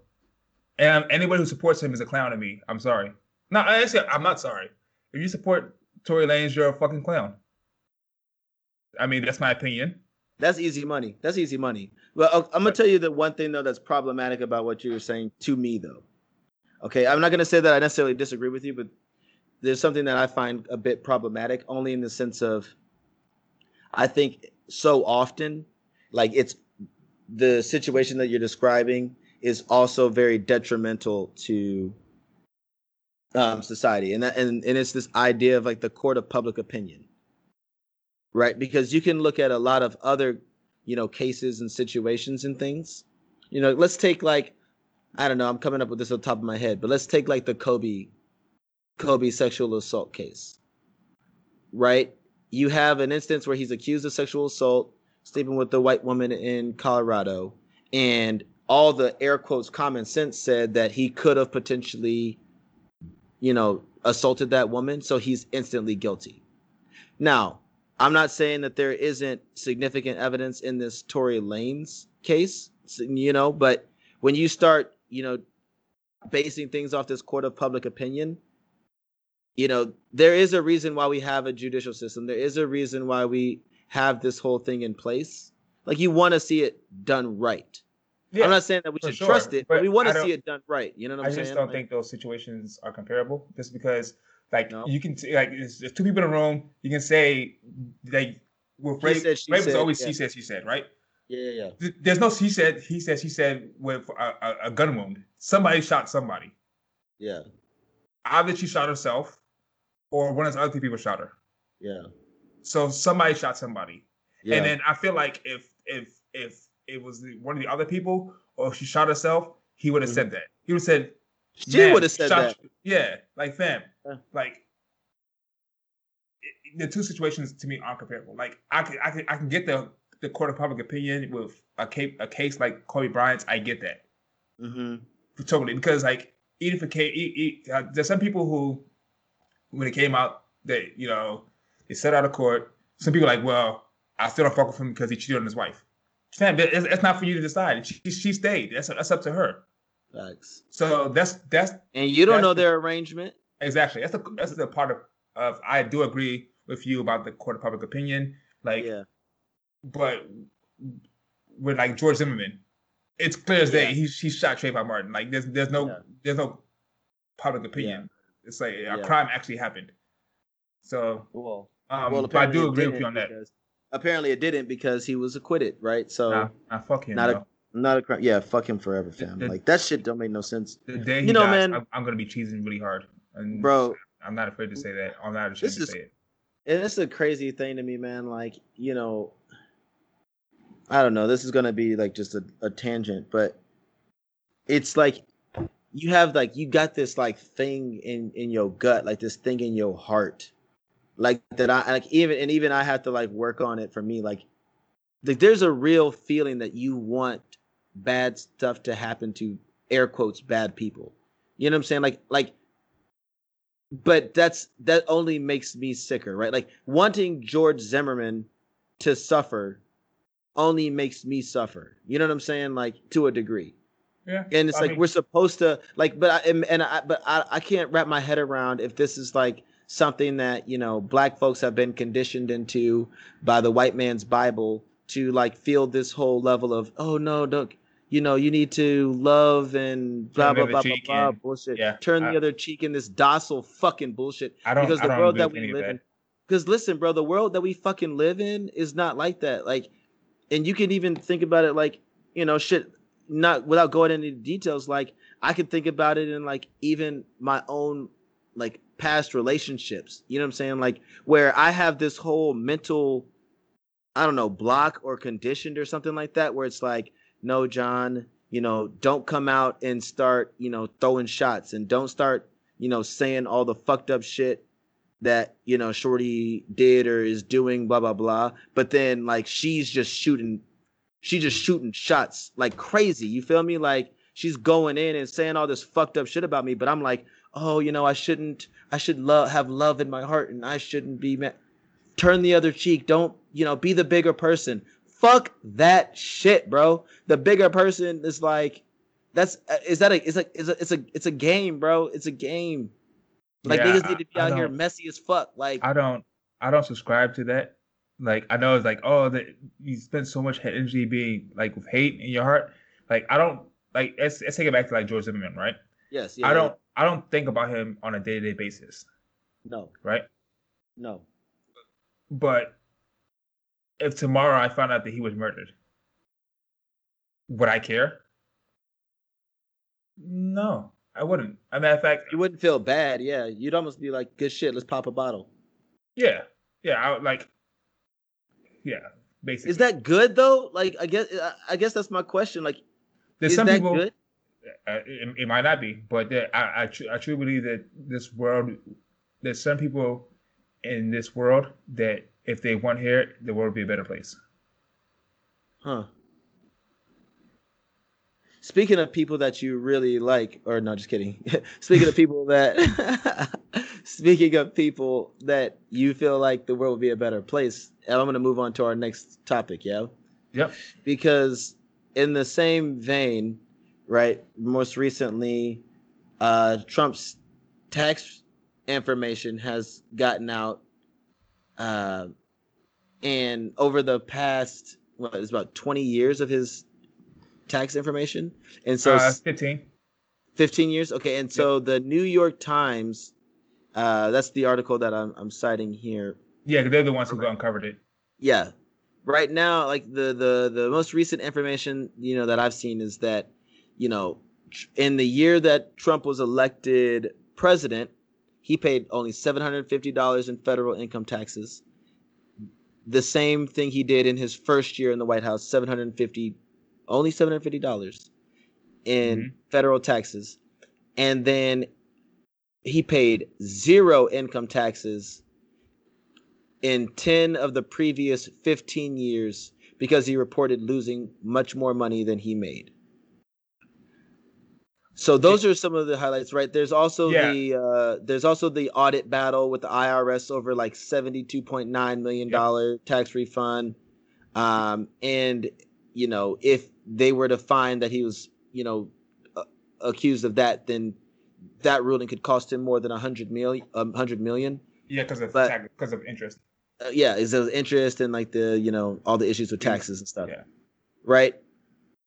And anybody who supports him is a clown to me. I'm sorry. No, actually, I'm not sorry. If you support Tory Lanez, you're a fucking clown. I mean, that's my opinion. That's easy money. That's easy money. Well, I'm gonna tell you the one thing though that's problematic about what you're saying to me though. Okay, I'm not gonna say that I necessarily disagree with you, but there's something that I find a bit problematic, only in the sense of I think so often, like it's the situation that you're describing is also very detrimental to um, society, and that, and and it's this idea of like the court of public opinion. right? Because you can look at a lot of other, you know, cases and situations and things. You know, let's take like, I don't know, I'm coming up with this on top of my head, but let's take like the Kobe, Kobe sexual assault case, right? You have an instance where he's accused of sexual assault, sleeping with the white woman in Colorado, and all the air quotes common sense said that he could have potentially, you know, assaulted that woman, so he's instantly guilty. Now, I'm not saying that there isn't significant evidence in this Tory Lanez case, you know, but when you start, you know, basing things off this court of public opinion, you know, there is a reason why we have a judicial system. There is a reason why we have this whole thing in place. Like you want to see it done right. Yeah, I'm not saying that we should sure, trust it, but, we want to see it done right. You know what I'm saying? I just don't like, think those situations are comparable, just because like no. you can like there's, there's, two people in a room. You can say like with rape, said, rape said, is always yeah. she said she said right. Yeah, yeah, yeah. There's no she said he said she said with a, a, a gun wound. Somebody shot somebody. Yeah. Either she shot herself, or one of the other people shot her. Yeah. So somebody shot somebody. Yeah. And then I feel like if if if it was one of the other people or she shot herself, he would have mm-hmm. said that. He would have said, "She would have said that." You. Yeah, like fam, yeah. like it, the two situations to me aren't comparable. Like I can I can I can get the the court of public opinion with a case a case like Kobe Bryant's. I get that. Mm-hmm. Totally, because like even for case, uh, there's some people who when it came out that you know they set out of court. Some people like, well, I still don't fuck with him because he cheated on his wife. Fam, it's, it's not for you to decide. She, she stayed. That's that's up to her. Thanks. So that's that's and you don't know their arrangement. Exactly. That's the that's the part of, of I do agree with you about the court of public opinion. Like, yeah. But with like George Zimmerman, it's clear as day yeah. he he shot Trayvon Martin. Like there's there's no yeah. there's no public opinion. Yeah. It's like a crime actually happened. So well, um, well, I do agree with you on that. Because, apparently it didn't because he was acquitted, right? So nah, nah fuck him. Not a not a crime. Yeah, fuck him forever, fam. The, like that shit don't make no sense. The day you know, dies, man, I'm, I'm, gonna be cheesing really hard. And bro, I'm not afraid to say that. I'm not ashamed to say it. And it's a crazy thing to me, man. Like you know, I don't know. This is gonna be like just a, a tangent, but it's like you have like you got this like thing in in your gut, like this thing in your heart like that I like even and even I have to like work on it for me like like there's a real feeling that you want bad stuff to happen to air quotes bad people. You know what I'm saying? Like like but that's that only makes me sicker, right? Like wanting George Zimmerman to suffer only makes me suffer. You know what I'm saying? Like to a degree. Yeah. And it's I like mean, we're supposed to like, but I and, and I but I, I can't wrap my head around if this is like something that you know black folks have been conditioned into by the white man's bible to like feel this whole level of oh no don't you know you need to love and blah blah blah blah blah and, bullshit. Yeah, turn I, the other cheek in this docile fucking bullshit. I don't, because the world that we live in because listen bro the world that we fucking live in is not like that. Like and you can even think about it like you know shit not without going into details like i can think about it in like even my own like past relationships. You know what I'm saying? Like where I have this whole mental, I don't know, block or conditioned or something like that, where it's like, no, John, you know, don't come out and start, you know, throwing shots and don't start, you know, saying all the fucked up shit that, you know, Shorty did or is doing, blah, blah, blah. But then like she's just shooting, she's just shooting shots like crazy. You feel me? Like she's going in and saying all this fucked up shit about me, but I'm like, oh, you know, I shouldn't, I should love, have love in my heart, and I shouldn't be. Ma- Turn the other cheek. Don't, you know, be the bigger person. Fuck that shit, bro. The bigger person is like, that's uh, is that a it's a it's a it's a it's a game, bro. It's a game. Like yeah, niggas need to be I, out here messy as fuck. Like I don't I don't subscribe to that. Like I know it's like oh that you spend so much energy being like with hate in your heart. Like I don't like let's, let's take it back to like George Zimmerman, right? Yes. Yeah, I don't I don't think about him on a day to day basis. No. Right? No. But if tomorrow I found out that he was murdered, would I care? No, I wouldn't. As a matter of fact, you wouldn't feel bad. Yeah, you'd almost be like, "Good shit, let's pop a bottle." Yeah, yeah. I would like. Yeah, basically. Is that good though? Like, I guess I guess that's my question. Like, There's is some that people. good? Uh, it, it might not be, but there, I I, tr- I truly believe that this world, there's some people in this world that if they weren't here, the world would be a better place. Huh. Speaking of people that you really like, or no, just kidding. speaking of people that, speaking of people that you feel like the world would be a better place, and I'm going to move on to our next topic, yeah? Yep. Because in the same vein, right, most recently, uh, Trump's tax information has gotten out. Uh, and over the past, what, it's about 20 years of his tax information. And so uh, 15. 15 years. Okay. And so the New York Times, uh, that's the article that I'm, I'm citing here. Yeah, they're the ones who uncovered it. Yeah. Right now, like the, the, the most recent information, you know, that I've seen is that, you know, in the year that Trump was elected president, he paid only $750 in federal income taxes. The same thing he did in his first year in the White House, 750 only $750 in Mhm. federal taxes. And then he paid zero income taxes in 10 of the previous 15 years because he reported losing much more money than he made. So those are some of the highlights, right? There's also Yeah. the uh, there's also the audit battle with the IRS over like 72.9 million dollar tax refund. Um, and you know, if they were to find that he was, you know, uh, accused of that, then that ruling could cost him more than a hundred million, um, hundred million. Yeah, because of tax, because of interest. Uh, yeah, is interest and like the you know all the issues with taxes and stuff, Yeah. right?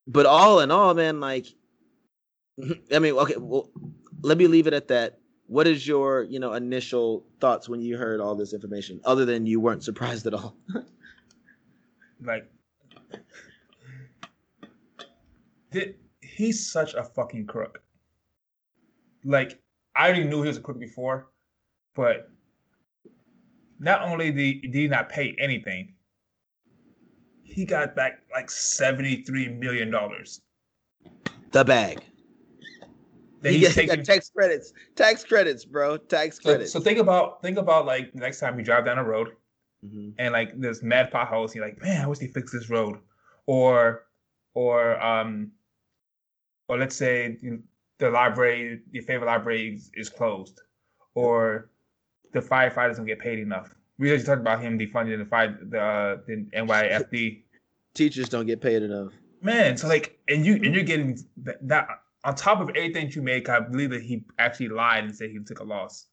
But all in all, man, like, Mm-hmm. I mean, okay, well, let me leave it at that. What is your you know initial thoughts when you heard all this information, other than you weren't surprised at all? Like, th- he's such a fucking crook. Like, I already knew he was a crook before, but not only did, did he not pay anything, he got back like $73 million. the bag. That He he's taking. tax credits, tax credits, bro, tax credits. so think about think about like the next time you drive down a road Mhm. and like there's mad potholes. You're like, man, I wish they fixed this road, or or um, or let's say the library, your favorite library is, is closed, or the firefighters don't get paid enough. We just talked about him defunding the fire, the, uh, the NYFD. Teachers don't get paid enough. Man, so like, and you and you're getting that on top of everything you make. I believe that he actually lied and said he took a loss.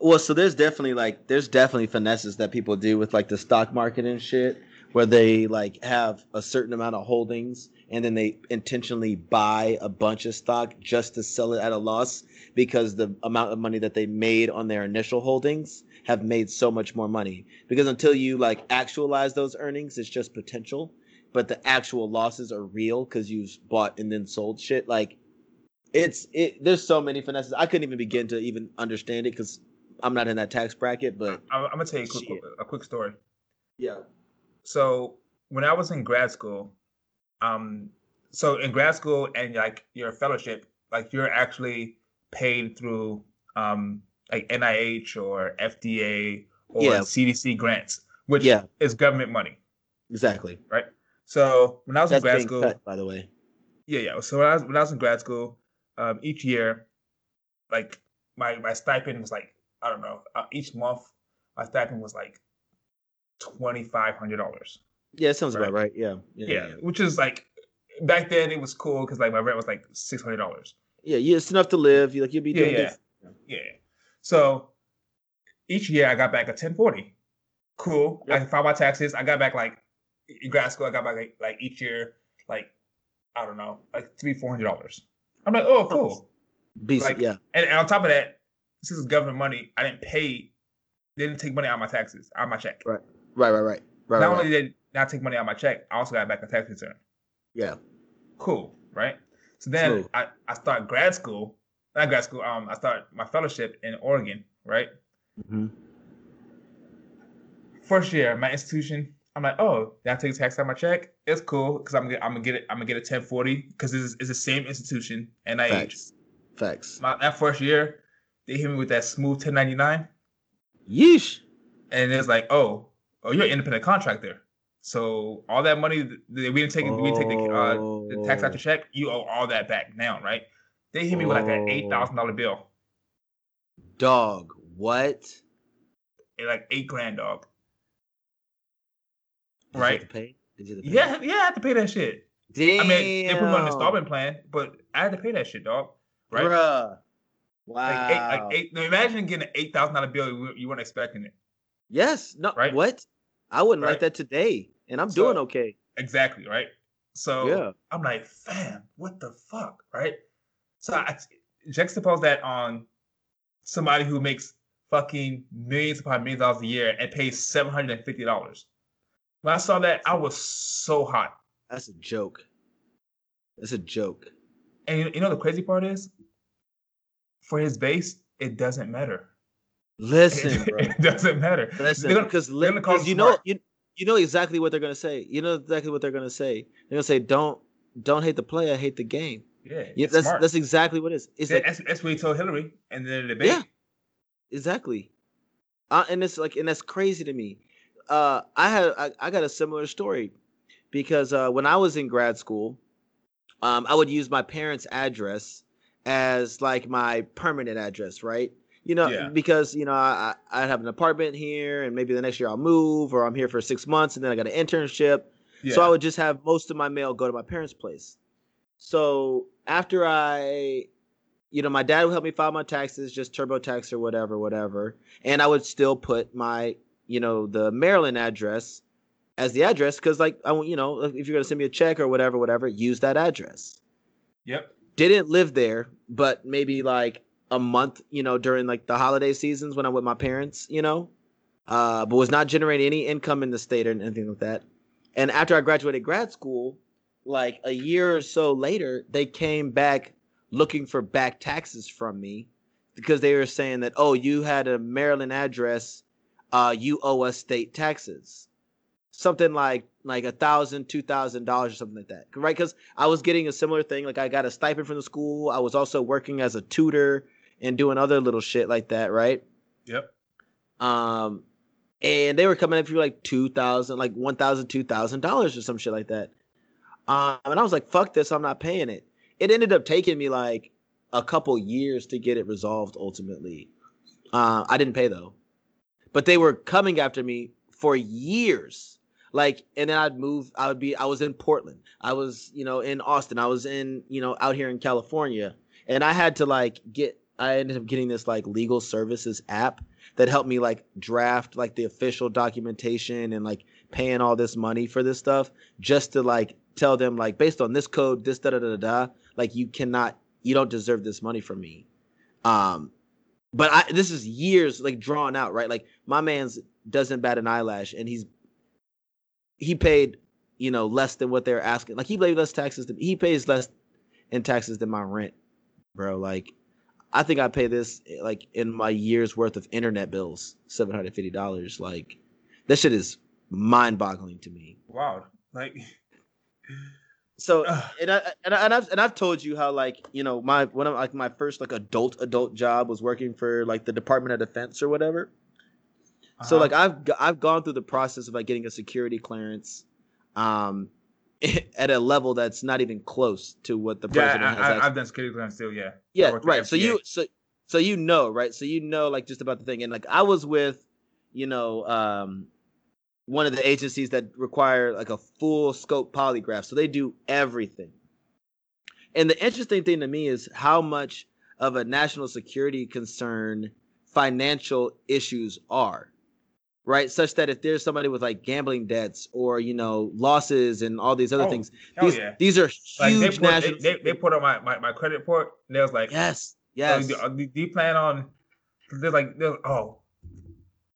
Well, so there's definitely like there's definitely finesses that people do with like the stock market and shit, where they like have a certain amount of holdings and then they intentionally buy a bunch of stock just to sell it at a loss because the amount of money that they made on their initial holdings have made so much more money. Because until you like actualize those earnings, it's just potential, but the actual losses are real because you've bought and then sold shit. Like it's it. There's so many finesses. I couldn't even begin to even understand it because I'm not in that tax bracket, but I'm, I'm gonna tell you a quick, Shit. a quick story. yeah. So when I was in grad school, um, so in grad school and like your fellowship, like you're actually paid through um like NIH or FDA or Yeah. CDC grants, which Yeah, is government money. exactly. So when I was That's in grad school, cut, by the way. yeah, yeah. So when I was when I was in grad school, um, each year, like my my stipend was like I don't know, uh, each month my stipend was like twenty five hundred dollars. Yeah, it sounds about Right. right. Yeah, yeah, yeah, yeah. which is like back then it was cool because like my rent was like six hundred dollars. Yeah, yeah, it's enough to live. You like you'll be Yeah, doing yeah, good. yeah. So each year I got back a ten forty. Cool. I Yep. filed my taxes. I got back like in grad school. I got back like, like each year like I don't know like three four hundred dollars. I'm like oh cool. Decent, Like, yeah. And, and on top of that, this is government money. I didn't pay. They didn't take money out of my taxes out of my check. Right. Right, right, right. Right, Not right, only right. did not take money out of my check, I also got back a tax return. Yeah. cool, right? So then. I, I start grad school, not grad school, um, I start my fellowship in Oregon, right? Mhm. first year, my institution, I'm like, oh, did I take tax out my check? It's cool because I'm gonna I'm gonna get it. I'm gonna get a 1040 because it's, it's the same institution and I Facts. Facts. My, that first year, they hit me with that smooth 1099, Yeesh. and it's like, oh, oh, you're an independent contractor. So all that money that we didn't take, we didn't take the, uh, the tax out your check. You owe all that back now, right? They hit me with like an eight thousand dollar bill, Dog. What? eh, like eight grand, dog. Did Right. You have to pay? Did you have to pay? Yeah, yeah, I had to pay that shit. Damn. I mean, they put me on an installment plan, but I had to pay that shit, dog. Right? Bruh. Wow. Like eight, like eight. Now imagine getting an eight thousand dollar bill. You, you weren't expecting it. Yes. No. Right? What? I wouldn't like that today, and I'm So- doing okay. Exactly, right? So Yeah. I'm like, fam, what the fuck, right? So I juxtapose that on somebody who makes fucking millions upon millions of dollars a year and pays seven hundred and fifty dollars. When I saw that, I was so hot. That's a joke. That's a joke. And you- you know the crazy part is, for his base, it doesn't matter. Listen, bro. it doesn't matter. Listen, because they're gonna call because it you know you you know exactly what they're gonna say. You know exactly what they're gonna say. They're gonna say, "Don't don't hate the player, hate the game." yeah, Yeah, that's smart. that's exactly what it is. It's Yeah, like that's, that's what he told Hillary and then the debate. Yeah. exactly, uh, and it's like and that's crazy to me. Uh, I had I, I got a similar story because uh, when I was in grad school, um, I would use my parents' address as like my permanent address, right? You know, Yeah. because you know I I I'd have an apartment here, and maybe the next year I'll move, or I'm here for six months, and then I got an internship. Yeah. So I would just have most of my mail go to my parents' place. So after I, you know, my dad would help me file my taxes, just TurboTax or whatever, whatever, and I would still put my, you know, the Maryland address as the address because, like, I, want- you know, if you're gonna send me a check or whatever, whatever, use that address. Yep. Didn't live there, but maybe like a month, you know, during like the holiday seasons when I'm with my parents, you know, uh, but was not generating any income in the state or anything like that. And after I graduated grad school, like a year or so later, they came back looking for back taxes from me because they were saying that, oh, you had a Maryland address, uh, you owe us state taxes. Something like like a thousand, two thousand dollars or something like that. Right? Because I was getting a similar thing. Like I got a stipend from the school. I was also working as a tutor and doing other little shit like that, right? Yep. um and they were coming up for like two thousand like one thousand two thousand dollars or some shit like that um and i was like fuck this i'm not paying it it ended up taking me like a couple years to get it resolved ultimately uh, i didn't pay though but they were coming after me for years. Like and then i'd move i would be i was in portland. I was you know in austin. I was in you know out here in california. And i had to like get i ended up getting this like legal services app that helped me like draft like the official documentation and like paying all this money for this stuff just to like tell them like based on this code this da da da da da like you cannot you don't deserve this money from me. Um but i this is years like drawn out right like my man's doesn't bat an eyelash and he's he paid you know less than what they're asking like he paid less taxes than he pays less in taxes than my rent bro like I think I pay this eh, like in my year's worth of internet bills, seven hundred fifty dollars. Like, that shit is mind-boggling to me. Wow. Like, So, and I and, I, and I've and I've told you how like you know my one of like my first like adult adult job was working for like the Department of Defense or whatever. So uh-huh. like I've I've gone through the process of like getting a security clearance, um, at a level that's not even close to what the yeah, president I, has. I, I've done security clearance still. Yeah. Yeah, right. So you so so you know, right? So you know like just about the thing. And like I was with, you know, um one of the agencies that require like a full scope polygraph. So they do everything. And the interesting thing to me is how much of a national security concern financial issues are. Right? Such that if there's somebody with like gambling debts or, you know, losses and all these other Oh, things, these, yeah. these are Like they huge put, they, national they, they put on my, my, my credit report. And they was like, Yes. "Oh, Yes. do, do, do you plan on? They're like, they're, oh,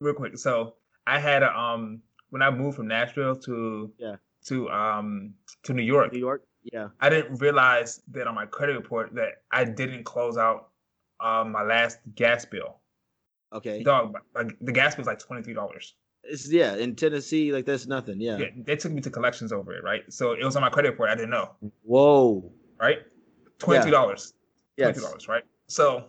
real quick. So I had a um when I moved from Nashville to Yeah. to um to New York. New York? Yeah. I didn't realize that on my credit report that I didn't close out um my last gas bill. Okay. Dog, like the gas bill is like twenty three dollars. It's yeah, in Tennessee, like that's nothing. Yeah. Yeah, they took me to collections over it, right? So it was on my credit report. I didn't know, Whoa. right? Twenty two dollars. Yes. Twenty dollars, right? So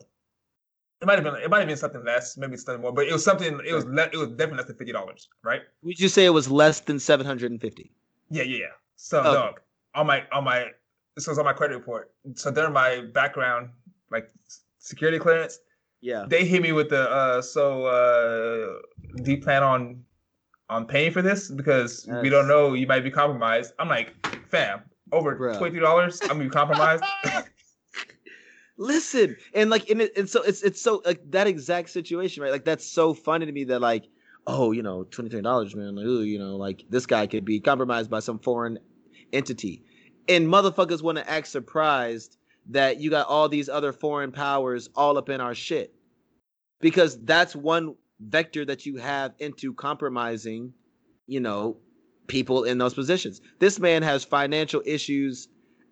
it might have been it might have been something less, maybe something more, but it was something. It was le- it was definitely less than fifty dollars, right? Would you say it was less than seven hundred and fifty? Yeah, yeah, yeah. So Okay. dog, on my on my this was on my credit report. So during my background, like security clearance, Yeah. they hit me with the uh so uh do you plan on on paying for this? Because we don't know, you might be compromised. I'm like, fam, over twenty dollars, I'm gonna be compromised. Listen, and like, and, it, and so it's it's so like that exact situation, right? Like that's so funny to me that like, oh, you know, twenty three dollars, man. Like, ooh, you know, like this guy could be compromised by some foreign entity, and motherfuckers want to act surprised that you got all these other foreign powers all up in our shit, because that's one vector that you have into compromising, you know, people in those positions. This man has financial issues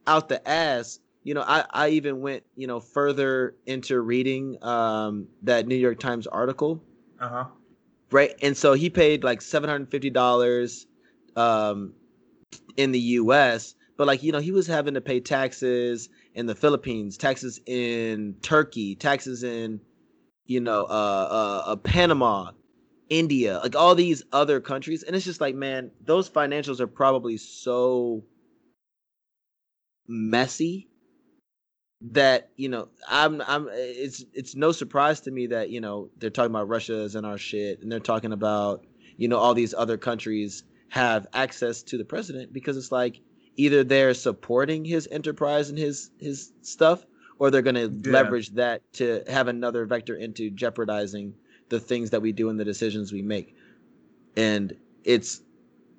out the ass. You know, I, I even went, you know, further into reading um, that New York Times article, Uh huh. right? And so he paid like seven hundred fifty dollars um, in the U.S., but like you know, he was having to pay taxes in the Philippines, taxes in Turkey, taxes in, you know, uh, uh, uh, Panama, India, like all these other countries, and it's just like, man, those financials are probably so messy that you know i'm i'm it's it's no surprise to me that you know they're talking about russia is in our shit and they're talking about you know all these other countries have access to the president because it's like either they're supporting his enterprise and his his stuff or they're going to Yeah. leverage that to have another vector into jeopardizing the things that we do and the decisions we make and it's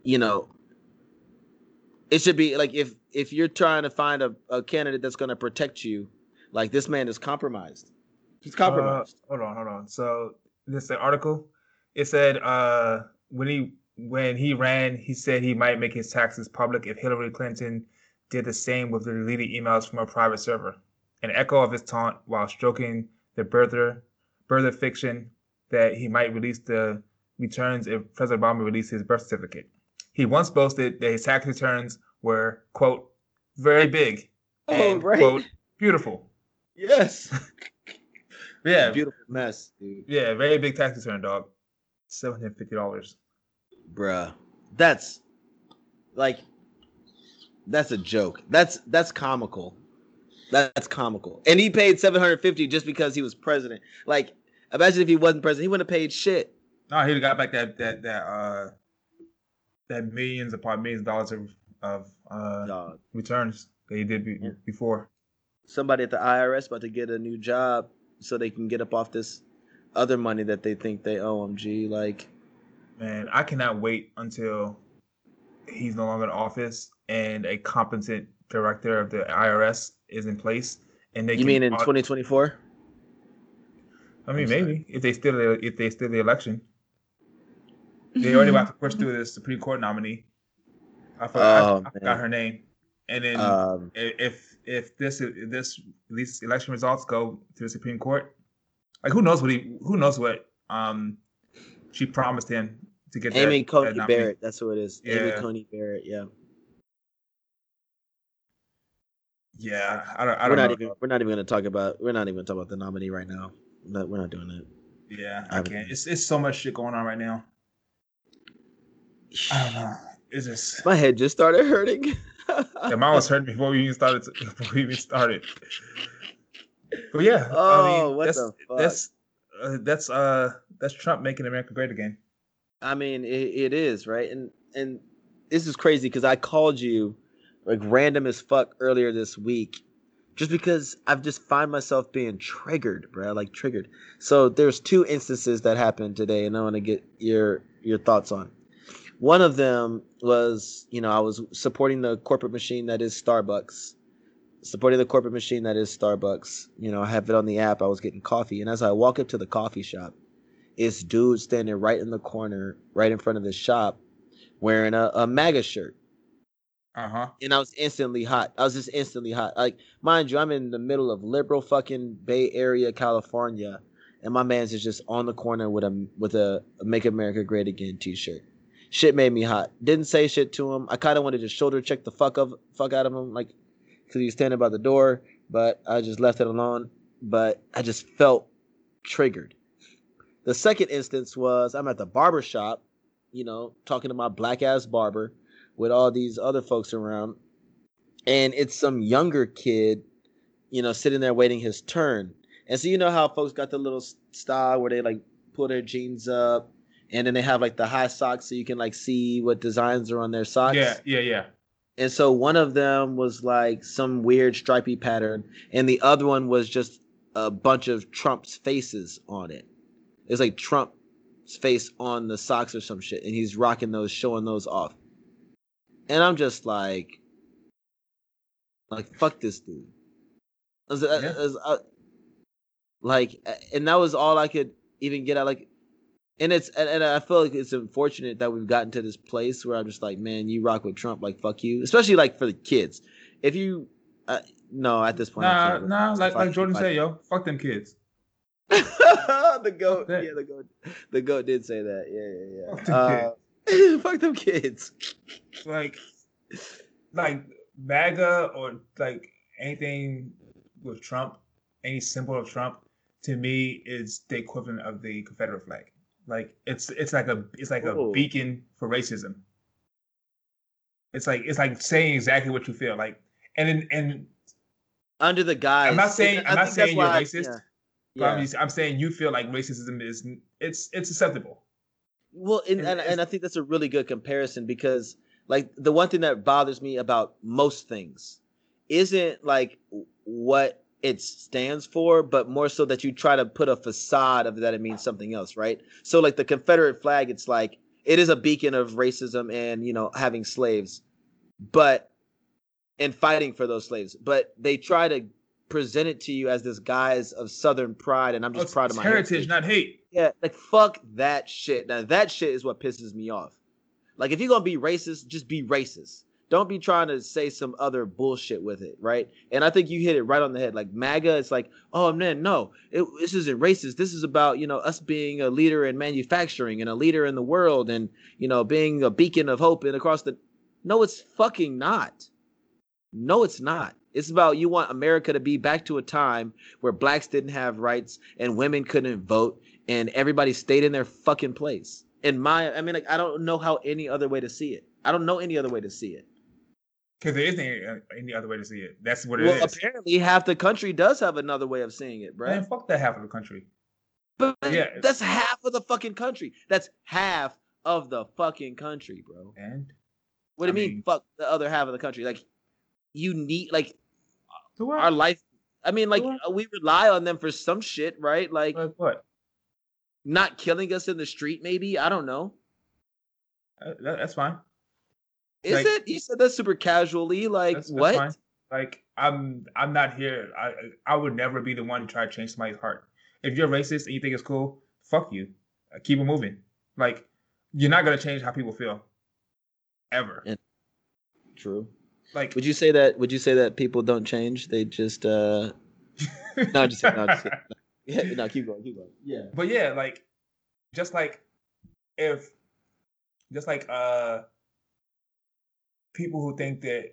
you know it should be like if if you're trying to find a, a candidate that's going to protect you like this man is compromised he's compromised Uh, hold on, hold on. So this article. It said uh when he when he ran, he said he might make his taxes public if Hillary Clinton did the same with the deleted emails from a private server. An echo of his taunt while stroking the birther birther fiction that he might release the returns if President Obama released his birth certificate. He once boasted that his tax returns were, quote, very big oh and, right quote, beautiful. yes. Yeah, beautiful mess dude. Yeah, very big tax return, dog. Seven hundred fifty dollars. bruh. That's like that's a joke. That's that's comical. That's comical. And he paid 750 just because he was president. Like imagine if he wasn't president. He wouldn't have paid shit. No, he'd have got back that that that uh that millions upon millions of dollars of of uh Dog. returns that he did be, Yeah. before. somebody at the IRS about to get a new job so they can get up off this other money that they think they owe him. G, like, Man, I cannot wait until he's no longer in office and a competent director of the IRS is in place. And they you mean in 2024? I mean, maybe if they still if they still the election, they already about to push through the Supreme Court nominee. I forgot, Oh, I, I forgot her name. And then Um, if if this if this these election results go to the Supreme Court, like who knows what he who knows what um she promised him to get Amy that, Coney that. Barrett. That's who it is. Amy Coney Barrett. Yeah. Yeah, I don't I We're don't know. even. We're not even going to talk about. We're not even going to talk about the nominee right now. No, we're not doing that. Yeah, I I can't. It's it's so much shit going on right now. I don't know. It's just My head just started hurting. yeah, mine was hurting before we even started. Before we even started. But yeah, I Oh, mean, what that's the fuck? that's uh, that's uh that's Trump making America great again. I mean, it, it is right, and and this is crazy because I called you like random as fuck earlier this week, just because I've just find myself being triggered, bro. Like triggered. So there's two instances that happened today, and I want to get your your thoughts on. One of them was, you know, I was supporting the corporate machine that is Starbucks, supporting the corporate machine that is Starbucks. You know, I have it on the app. I was getting coffee, and as I walk up to the coffee shop, it's dude standing right in the corner, right in front of the shop, wearing a, a MAGA shirt. Uh huh. And I was instantly hot. I was just instantly hot. Like, mind you, I'm in the middle of liberal fucking Bay Area, California. and my man's is just on the corner with a with a "Make America Great Again" T-shirt. Shit made me hot. Didn't say shit to him. I kind of wanted to shoulder check the fuck of fuck out of him, like because he was standing by the door. But I just left it alone. But I just felt triggered. The second instance was I'm at the barber shop, you know, talking to my black ass barber with all these other folks around, and it's some younger kid, you know, sitting there waiting his turn. And so you know how folks got the little style where they like pull their jeans up and then they have like the high socks so you can like see what designs are on their socks. Yeah, yeah, yeah. And so one of them was like some weird stripy pattern, and the other one was just a bunch of Trump's faces on it. It's like Trump's face on the socks or some shit, and he's rocking those, showing those off. And I'm just like, like fuck this dude. I was- Yeah. I was- I- uh, like, and that was all I could even get out. Like, and it's and, and I feel like it's unfortunate that we've gotten to this place where I'm just like, man, you rock with Trump, like fuck you, especially like for the kids. If you, uh, no, at this point, Nah, nah. Like like Jordan said, yo, fuck them kids. the goat, yeah, the goat, the goat did say that, yeah, Fuck yeah, Fuck them yeah. Uh, fuck them kids. Like, like MAGA or like anything with Trump, any symbol of Trump, to me is the equivalent of the Confederate flag. Like it's it's like a it's like Oh. a beacon for racism. It's like it's like saying exactly what you feel like, and in, and Under the guise. I'm not saying- I'm not saying you're I- racist, yeah. but I'm, just- I'm saying you feel like racism is it's it's acceptable. Well, and, And and, and I think that's a really good comparison because, like, the one thing that bothers me about most things isn't like what it stands for, but more so that you try to put a facade of that it means something else, right? So, like the Confederate flag, it's like it is a beacon of racism and you know having slaves, but and fighting for those slaves, but they try to present it to you as this guise of Southern pride, and I'm just It's proud of my heritage, not hate. yeah, like fuck that shit. Now that shit is what pisses me off. Like if you're gonna be racist, just be racist. Don't be trying to say some other bullshit with it, right? And I think you hit it right on the head. Like MAGA, it's like, oh man, no, it, this isn't racist. This is about you know us being a leader in manufacturing and a leader in the world, and you know being a beacon of hope and across the. No, it's fucking not. No, it's not. It's about you want America to be back to a time where blacks didn't have rights and women couldn't vote and everybody stayed in their fucking place. In my, I mean, like, I don't know how any other way to see it. I don't know any other way to see it. Because there isn't any, other way to see it. That's what it well, is. apparently, half the country does have another way of seeing it, bro. Man, fuck that half of the country. But Yeah. that's half of the fucking country. That's half of the fucking country, bro. And What do you mean, mean- fuck the other half of the country? Like, you need like our life. I mean, like we rely on them for some shit, right? Like like what? not killing us in the street, maybe. I don't know. Uh, that, that's fine. Is Like- it? You said that super casually. Like That's, that's what? fine. Like I'm, I'm not here. I, I would never be the one to try to change somebody's heart. If you're racist and you think it's cool, fuck you. Uh, keep it moving. Like you're not gonna change how people feel, ever. Yeah. True. Like Would you say that? Would you say that people don't change? They just uh no, just no, just yeah, no, keep going, keep going. Yeah. But yeah, like just like if just like uh people who think that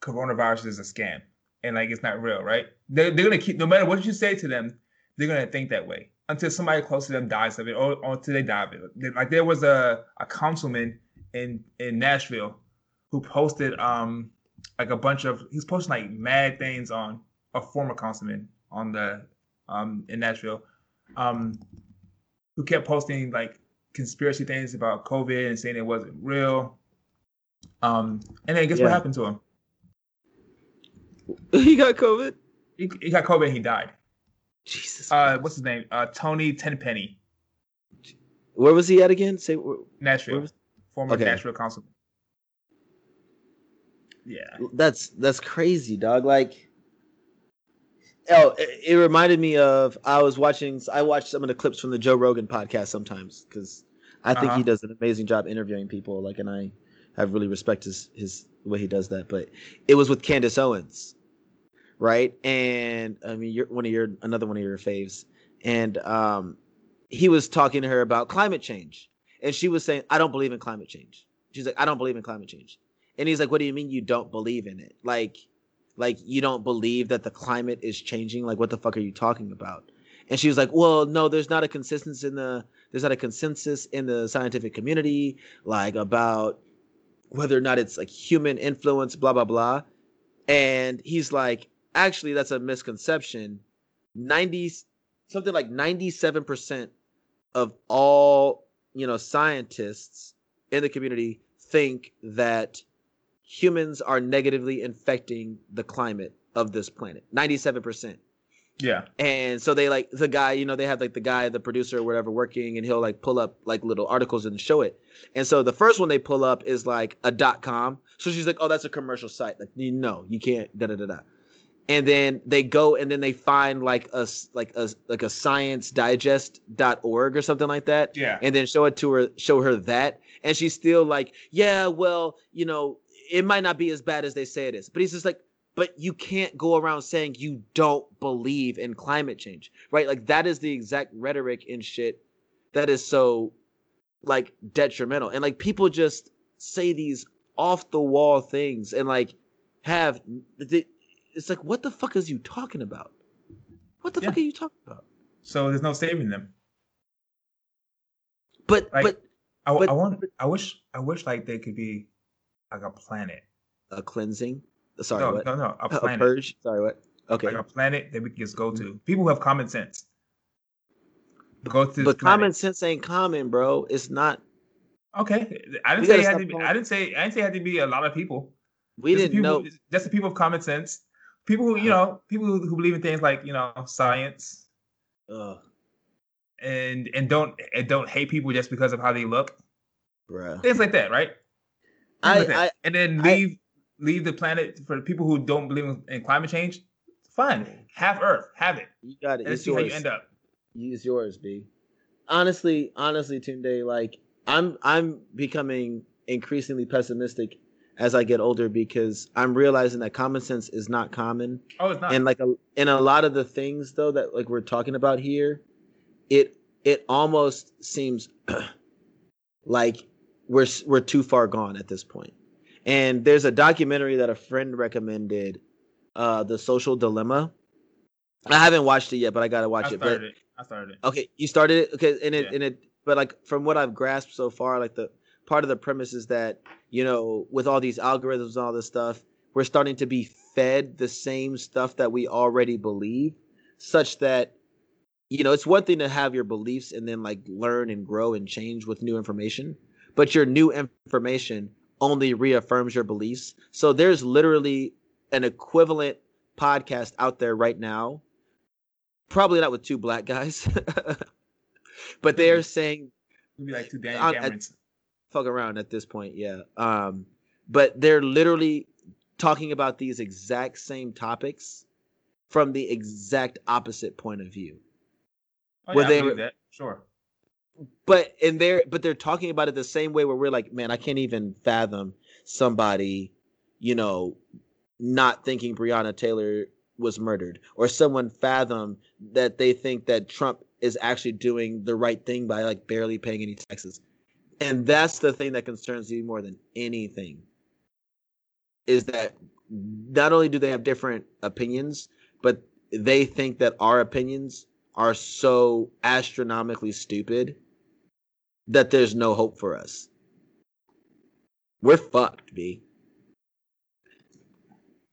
coronavirus is a scam and like it's not real, right? They're, they're gonna keep no matter what you say to them, they're gonna think that way until somebody close to them dies of it or, or until they die of it. Like there was a, a councilman in in Nashville who posted um like a bunch of he's posting like mad things on a former councilman on the um in Nashville um who kept posting like conspiracy things about COVID and saying it wasn't real. Um and then guess Yeah. what happened to him? he got COVID. He, he got COVID and he died. Jesus. Uh what's his name? Uh Tony Tenpenny, Where was he at again? Say. Where, Nashville. was, former Okay. Nashville councilman. Yeah. that's that's crazy, dog. Like. Oh, it, it reminded me of I was watching. I watched some of the clips from the Joe Rogan podcast sometimes because I think Uh-huh. he does an amazing job interviewing people. Like, and I have really respect his his way he does that. But it was with Candace Owens, right? And I mean, you're one of your another one of your faves, and um, he was talking to her about climate change, and she was saying, "I don't believe in climate change." She's like, "I don't believe in climate change," and he's like, "What do you mean you don't believe in it? Like, like you don't believe that the climate is changing? Like, what the fuck are you talking about?" And she was like, "Well, no, there's not a consistency in the there's not a consensus in the scientific community like about whether or not it's like human influence, blah blah blah." And he's like, "Actually, that's a misconception. 90 something like 97% of all, you know, scientists in the community think that humans are negatively infecting the climate of this planet. 97%. Yeah. And so they like the guy, you know, they have like the guy, the producer or whatever working, and he'll like pull up like little articles and show it. And so the first one they pull up is like a dot com. So she's like, oh, that's a commercial site. Like, no, you can't, da da da da. And then they go and then they find like a like a like a science digest.org or something like that. Yeah. And then show it to her, show her that. And she's still like, yeah, well, you know, it might not be as bad as they say it is. But he's just like, but you can't go around saying you don't believe in climate change, right? Like that is the exact rhetoric and shit that is so like detrimental. And like people just say these off the wall things and like have it's like what the fuck is you talking about? What the yeah. fuck are you talking about? So there's no saving them. But like, but I, but, I want I wish I wish like they could be like a planet. A cleansing? Sorry, no, what? no, no, a planet. A purge? Sorry, what? Okay. Like a planet that we can just go to. People who have common sense. Go to But common sense ain't common, bro. It's not. Okay. I didn't say it had to be, I didn't say I didn't say it had to be a lot of people. We just didn't people, know. Just the people of common sense. People who, you know, people who, who believe in things like, you know, science. Ugh. And and don't and don't hate people just because of how they look. Bruh. Things like that, right? I, like that. I and then leave leave the planet for people who don't believe in, climate change. Fine, have Earth, have it. You got it. Let's see yours. how you end up. Use yours, B. Honestly, honestly, Tunde, like I'm, I'm becoming increasingly pessimistic as I get older because I'm realizing that common sense is not common. Oh, it's not. And like a, in a lot of the things though that like we're talking about here, it it almost seems like we're we're too far gone at this point. And there's a documentary that a friend recommended, uh, The Social Dilemma. I haven't watched it yet, but I gotta watch I it. But it. I started it. Okay, you started it. Okay, and it Yeah. and it, but like from what I've grasped so far, like the part of the premise is that you know with all these algorithms and all this stuff, we're starting to be fed the same stuff that we already believe, such that you know it's one thing to have your beliefs and then like learn and grow and change with new information, but your new information only reaffirms your beliefs. So there's literally an equivalent podcast out there right now. Probably not with two black guys, but they're saying Maybe like two Daniel Camerons. fuck around at this point, yeah. Um, but they're literally talking about these exact same topics from the exact opposite point of view. Oh, yeah, they- believe that. Sure. But and they're but they're talking about it the same way where we're like man i can't even fathom somebody you know not thinking breonna taylor was murdered or someone fathom that they think that trump is actually doing the right thing by like barely paying any taxes. And that's the thing that concerns me more than anything is that not only do they have different opinions but they think that our opinions are so astronomically stupid that there's no hope for us. We're fucked, B.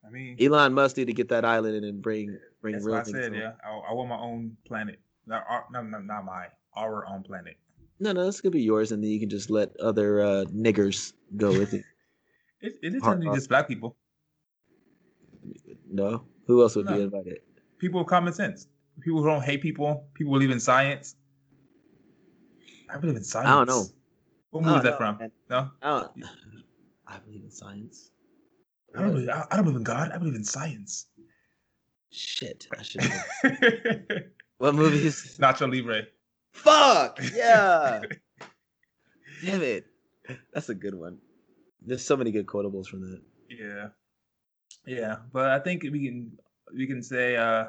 I mean, Elon Musk need to get that island and bring bring that's real what I said. Yeah, I, I want my own planet. Not, our, no, no, not my, our own planet. No, no, this could be yours, and then you can just let other uh, niggers go with it. It, it is Har- only just black people. No, who else would be invited? People with common sense. People who don't hate people. People who believe in science. I believe in science. I don't know. What movie is that know, from? man. No, I don't. I believe in science. I don't, believe, I, I don't believe in God. I believe in science. Shit, I should. what movies? Nacho Libre. Fuck yeah! Damn it, that's a good one. There's so many good quotables from that. Yeah, yeah, but I think we can we can say uh,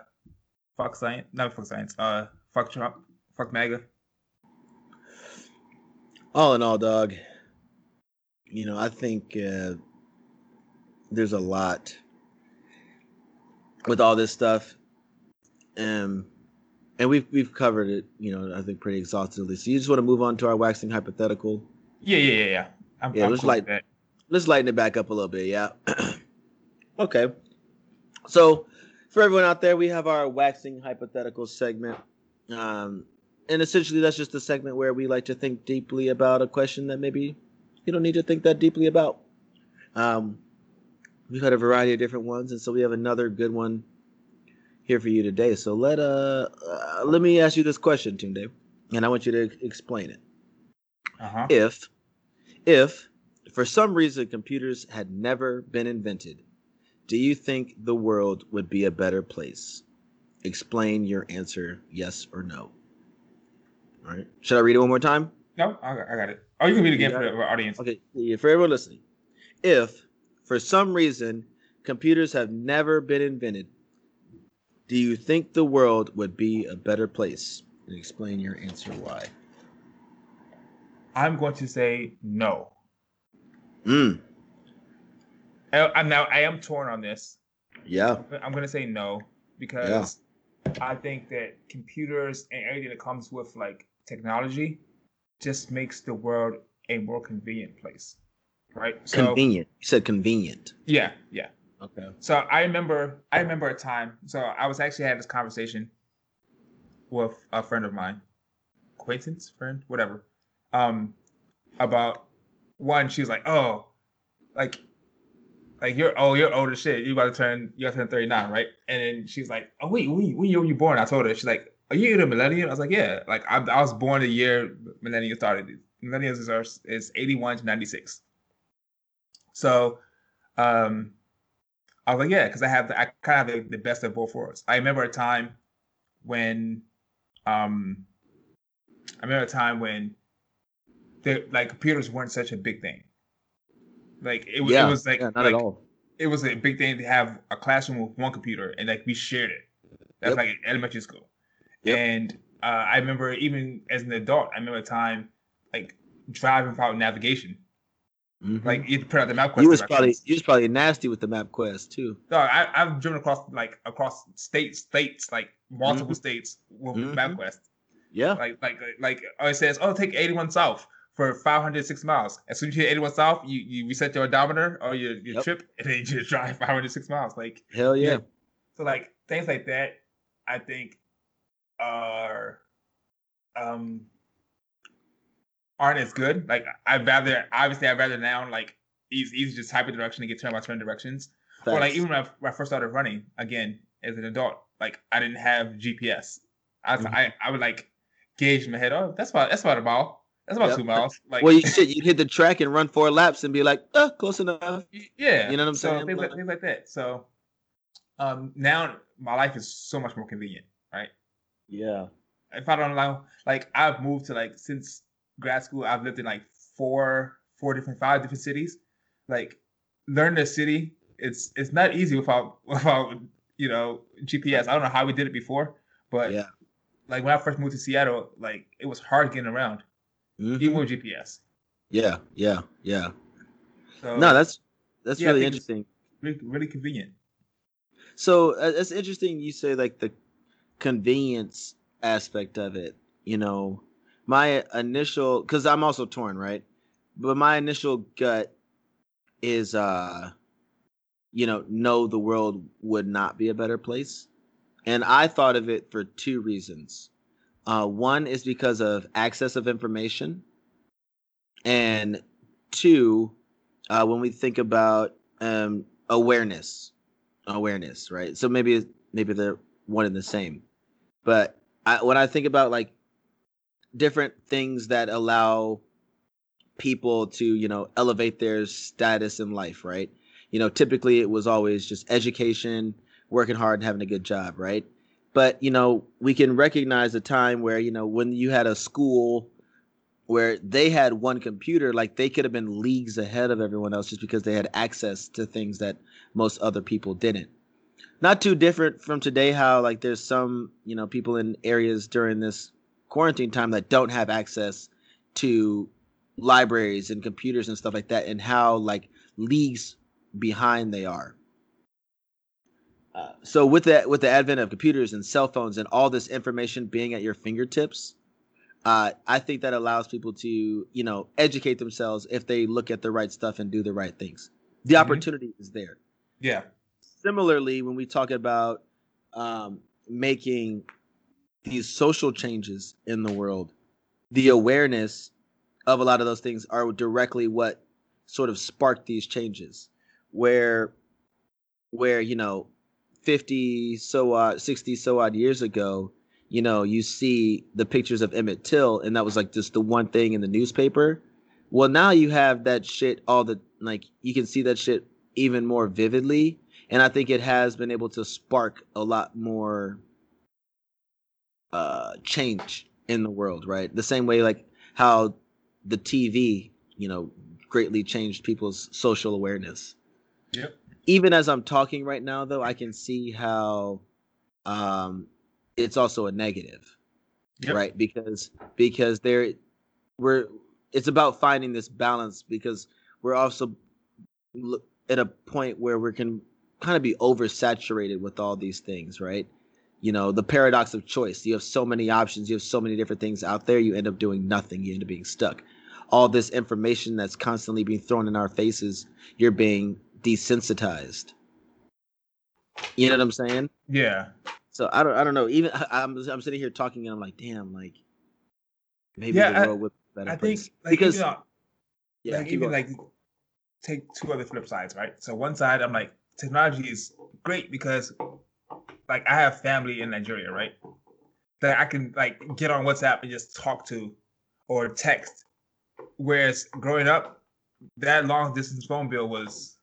fuck science, not fuck science, uh, Fuck Trump. Fuck MAGA. All in all, dog. You know, I think uh, there's a lot with all this stuff, um, and we've we've covered it. You know, I think pretty exhaustively. So you just want to move on to our waxing hypothetical? Yeah, yeah, yeah, yeah. I'm, Yeah, I'm let's cool light- let's lighten it back up a little bit. Yeah. okay. So, for everyone out there, we have our waxing hypothetical segment. Um, and essentially, that's just a segment where we like to think deeply about a question that maybe you don't need to think that deeply about. Um, we've had a variety of different ones, and so we have another good one here for you today. So let uh, uh let me ask you this question, Tunde, and I want you to explain it Uh-huh. if if for some reason computers had never been invented do you think the world would be a better place explain your answer yes or no right? Should i read it one more time? No, I got, I got it. Oh, you can read it again for the audience. okay yeah, for everyone listening. If for some reason computers have never been invented do you think the world would be a better place? And explain your answer why. I'm going to say no. mm, I, I'm now I am torn on this. yeah. I'm gonna say no because I think that computers and everything that comes with like technology just makes the world a more convenient place, right? So convenient you said convenient yeah, yeah. okay So I remember I remember a time. So I was actually having this conversation with a friend of mine, acquaintance, friend, whatever, um, about one. She was like, "Oh, like, like you're oh you're old as shit. You about to turn you about to turn 39, right?" And then she's like, "Oh wait, when when year were you born?" I told her. She's like, "Are you a millennial?" I was like, "Yeah." Like I, I was born the year millennial started. Millennials is, our- is 81 to 96. So, um, I was like, yeah, because I have the, I kind of have the, the best of both worlds. I remember a time when, um, I remember a time when, the like computers weren't such a big thing. Like it, was yeah it was like, yeah, not like at all it was a big thing to have a classroom with one computer and like we shared it. That's Yep. like elementary school. Yep. And uh, I remember even as an adult, I remember a time like driving without navigation. Mhm. Like you had to put out the MapQuest. you was probably you was probably nasty with the MapQuest too. No, I, I've driven across like across states, states like multiple Mhm. states with Mhm. MapQuest. Yeah, Like like like oh, it says, oh, take 81 south for 506 miles. As soon as you hit 81 south, you, you reset your odometer or your, your Yep. trip, and then you just drive 506 miles. Like hell yeah. Yeah. so, like things like that, I think are um aren't as good. Like I'd rather obviously I'd rather now like easy, easy just type a direction and get turned by turn directions. Or like even when I, when I first started running again as an adult, like I didn't have GPS. I was, Mhm. I, I would like gauge in my head. Oh, that's about that's about a mile. That's about Yep. two miles. Like well, you shit, you'd hit the track and run four laps and be like, uh, close enough. yeah, You know what I'm so saying? Things like, things like that. So um now my life is so much more convenient, right? Yeah. If I don't know, like I've moved to like since grad school, I've lived in like four, four different, five different cities. Like learn the city, it's it's not easy without without you know GPS. I don't know how we did it before, but Yeah. like when I first moved to Seattle, like it was hard getting around, Mhm. even with GPS. Yeah. Yeah. Yeah. So No, that's that's Yeah, really interesting. really, really convenient. So uh, it's interesting you say like the convenience aspect of it. You know, my initial because I'm also torn, right? But my initial gut is, uh, you know, no, the world would not be a better place, and I thought of it for two reasons. Uh, one is because of access of information, and two, uh, when we think about um, awareness awareness, right? So maybe maybe they're one and the same. But I, when I think about like different things that allow people to, you know, elevate their status in life, right? You know, typically it was always just education, working hard and having a good job, right? But, you know, we can recognize a time where, you know, when you had a school where they had one computer, like they could have been leagues ahead of everyone else just because they had access to things that most other people didn't. Not too different from today how like there's some you know people in areas during this quarantine time that don't have access to libraries and computers and stuff like that and how like leagues behind they are uh, so with that with the advent of computers and cell phones and all this information being at your fingertips uh, i think that allows people to you know educate themselves if they look at the right stuff and do the right things the Mhm. opportunity is there Yeah. Similarly when we talk about um, making these social changes in the world the awareness of a lot of those things are directly what sort of sparked these changes. Where where you know 50 so odd 60 so odd years ago you know you see the pictures of emmett till and that was like just the one thing in the newspaper. Well now you have that shit all the like you can see that shit even more vividly and i think it has been able to spark a lot more uh change in the world right the same way like how the tv you know greatly changed people's social awareness Yep. even as i'm talking right now though i can see how um it's also a negative Yep. right because because there we're it's about finding this balance because we're also at a point where we can kind of be oversaturated with all these things right you know the paradox of choice you have so many options you have so many different things out there you end up doing nothing you end up being stuck all this information that's constantly being thrown in our faces you're being desensitized you know what i'm saying Yeah. so I don't I don't know. Even I- I'm I'm sitting here talking and I'm like, damn, like maybe Yeah, the I- world would be better I think like because even, on- yeah, like even going. like take two other flip sides, right? So one side, I'm like, technology is great because like I have family in Nigeria, right? That I can like get on WhatsApp and just talk to or text. Whereas growing up, that long distance phone bill was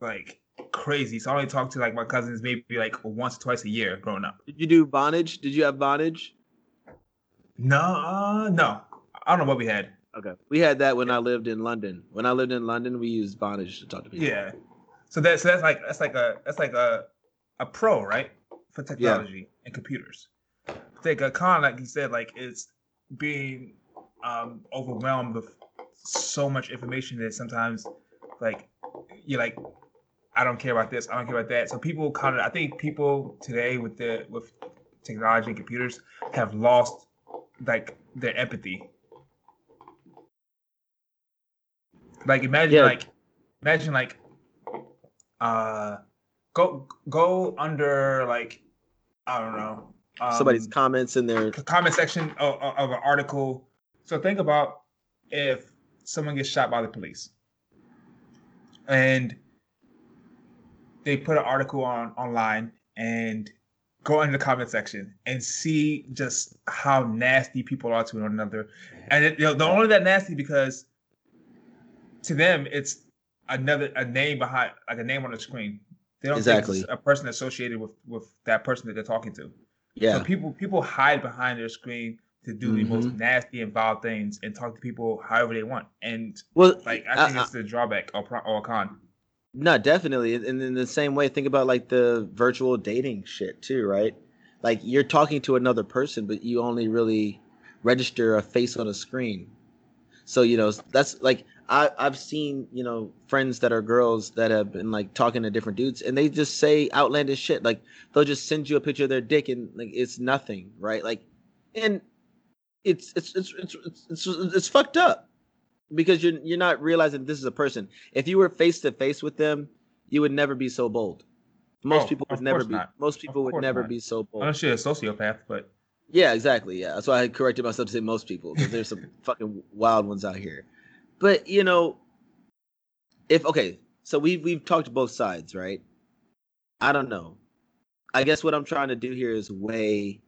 like crazy. So I only talked to like my cousins maybe like once or twice a year growing up. Did you do Vonage? Did you have Vonage? No, uh, no. I don't know what we had. Okay. We had that when I lived in London. When I lived in London, we used Vonage to talk to people. Yeah. So that's so that's like that's like a that's like a a pro, right? For technology and computers. Take a con, like you said, like it's being um overwhelmed with so much information that sometimes like you're like, I don't care about this, I don't care about that. So people kind of I think people today with the with technology and computers have lost like their empathy. Like imagine Yeah. like imagine like uh go go under like I don't know um, Somebody's comments in their comment section of, of an article. So think about if someone gets shot by the police and they put an article on online and go into the comment section and see just how nasty people are to one another. And it, you know, they're only that nasty because to them it's another a name behind like a name on the screen. They don't Exactly. a person associated with with that person that they're talking to. yeah. So people people hide behind their screen to do the most Mhm. nasty and vile things and talk to people however they want. And well, like I think I- it's the drawback or pro- or a con. No, definitely. And in the same way, think about like the virtual dating shit too, right? Like you're talking to another person, but you only really register a face on a screen. So, you know, that's like I, I've seen, you know, friends that are girls that have been like talking to different dudes and they just say outlandish shit. Like they'll just send you a picture of their dick and like it's nothing, right? Like and it's it's it's it's it's, it's, it's fucked up because you're you're not realizing this is a person. If you were face to face with them, you would never be so bold. Most Oh, people would never be. not. Most people would never not. be so bold. Unless you're a sociopath, but Yeah, exactly. Yeah, that's why I corrected myself to say most people because there's some fucking wild ones out here. But you know, if okay, so we've we've talked both sides, right? I don't know. I guess what I'm trying to do here is weigh,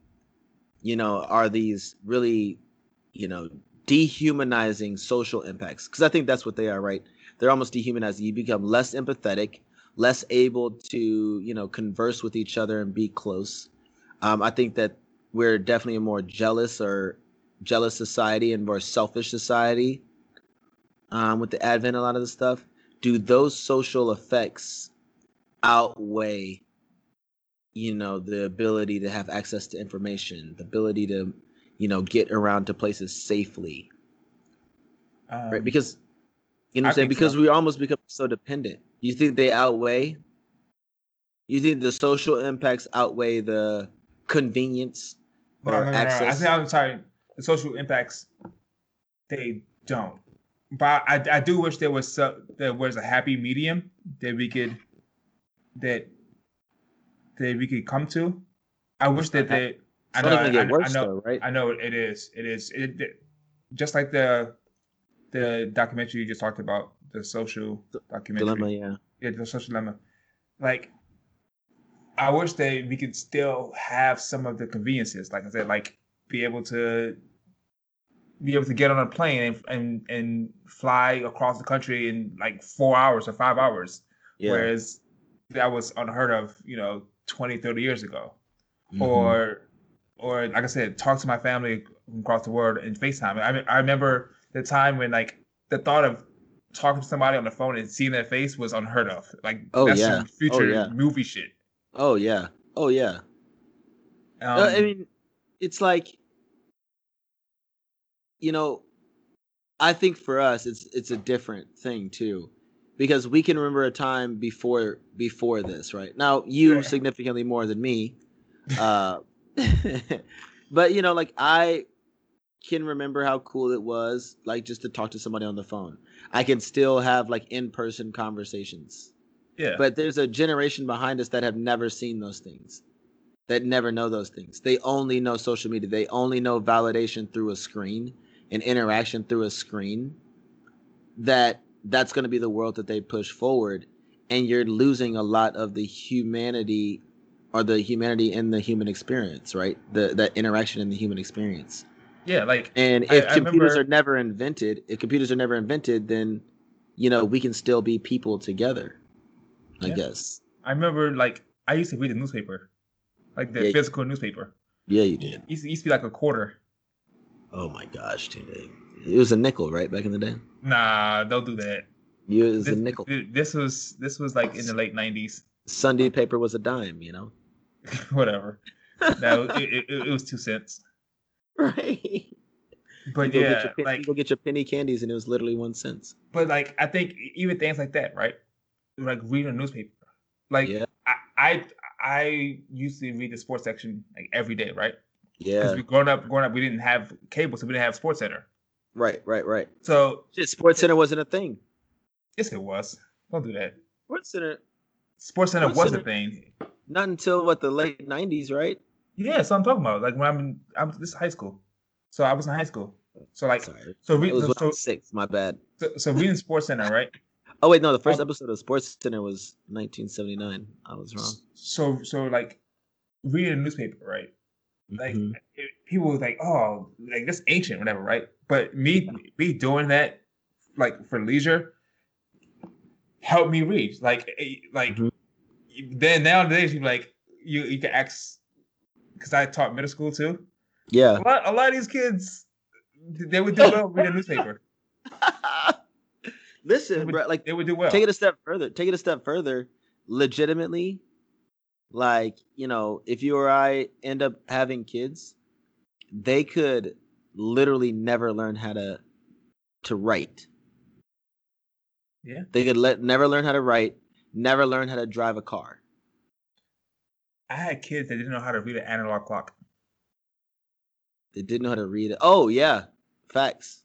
you know, are these really, you know, dehumanizing social impacts? Because I think that's what they are, right? They're almost dehumanizing. You become less empathetic, less able to, you know, converse with each other and be close. Um, I think that we're definitely a more jealous or jealous society and more selfish society um, with the advent of a lot of the stuff. Do those social effects outweigh you know the ability to have access to information, the ability to you know get around to places safely, Um, right? Because you know I'm saying because so. we almost become so dependent. You think they outweigh? You think the social impacts outweigh the convenience or no, no, no, I think I'm sorry. The social impacts, they don't. But I, I do wish there was some, there was a happy medium that we could that that we could come to. I wish that they. I know. I, get I know. though, right? I know it is. It is. It, it- just like the the documentary you just talked about, the social documentary. Dilemma, yeah. Yeah, the social dilemma. Like, I wish that we could still have some of the conveniences. Like I said, like be able to be able to get on a plane and and, and fly across the country in like four hours or five hours. Yeah. Whereas that was unheard of, you know, 20, 30 years ago Mhm. or or like I said, talk to my family across the world in FaceTime. I I remember the time when like the thought of talking to somebody on the phone and seeing their face was unheard of. Like Oh, that's yeah. some future Oh, yeah. movie shit. oh yeah. Oh yeah. Um, I mean, it's like, you know, I think for us, it's it's a different thing too, because we can remember a time before before this, right? Now you Yeah. significantly more than me, uh, but you know, like I can remember how cool it was, like just to talk to somebody on the phone. I can still have like in person conversations yeah, but there's a generation behind us that have never seen those things that never know those things they only know social media they only know validation through a screen and interaction through a screen that that's going to be the world that they push forward and you're losing a lot of the humanity or the humanity in the human experience right the that interaction in the human experience yeah, like and if I computers remember- are never invented if computers are never invented then you know we can still be people together i Yeah. guess I remember like I used to read the newspaper, like the Yeah. physical newspaper. Yeah, you did. It used to, it used to be like a quarter. Oh my gosh, dude. It was a nickel, right, back in the day? Nah, don't do that. It was This, a nickel. this was this was like in the late nineties. Sunday paper was a dime, you know? Whatever. No, it, it, it was two cents. Right. But you yeah, your like go get your penny candies and it was literally one cent. but like I think even things like that, right? Like reading a newspaper. Like Yeah. I, I I used to read the sports section like every day, right? Because we growing up growing up we didn't have cable, so we didn't have Sports Center. Right, right, right. So Shit, Sports Center wasn't a thing. yes it was. Don't do that. Sports Center Sports Center Sports was Center- a thing. not until what the late nineties, right? Yeah, so I'm talking about. Like when I'm in I'm this is high school. So I was in high school. So like Sorry. so It was so, when I so, was six, my bad. so, so reading Sports Center, right? Oh wait, no, the first Oh. episode of Sports Center was nineteen seventy nine. I was wrong. So so like reading a newspaper, right? Like Mhm. it, people like, oh, like that's ancient, whatever, right? But me me doing that, like for leisure, helped me read. Like eh, like Mhm. then nowadays you like you you can ask because I taught middle school too. Yeah. A lot a lot of these kids they would do well reading a newspaper. Listen, would, bro, like they would do well. take it a step further. Take it a step further. Legitimately, like you know, if you or I end up having kids, they could literally never learn how to to write. Yeah. They could let never learn how to write, never learn how to drive a car. I had kids that didn't know how to read an analog clock. They didn't know how to read it. Oh yeah, facts.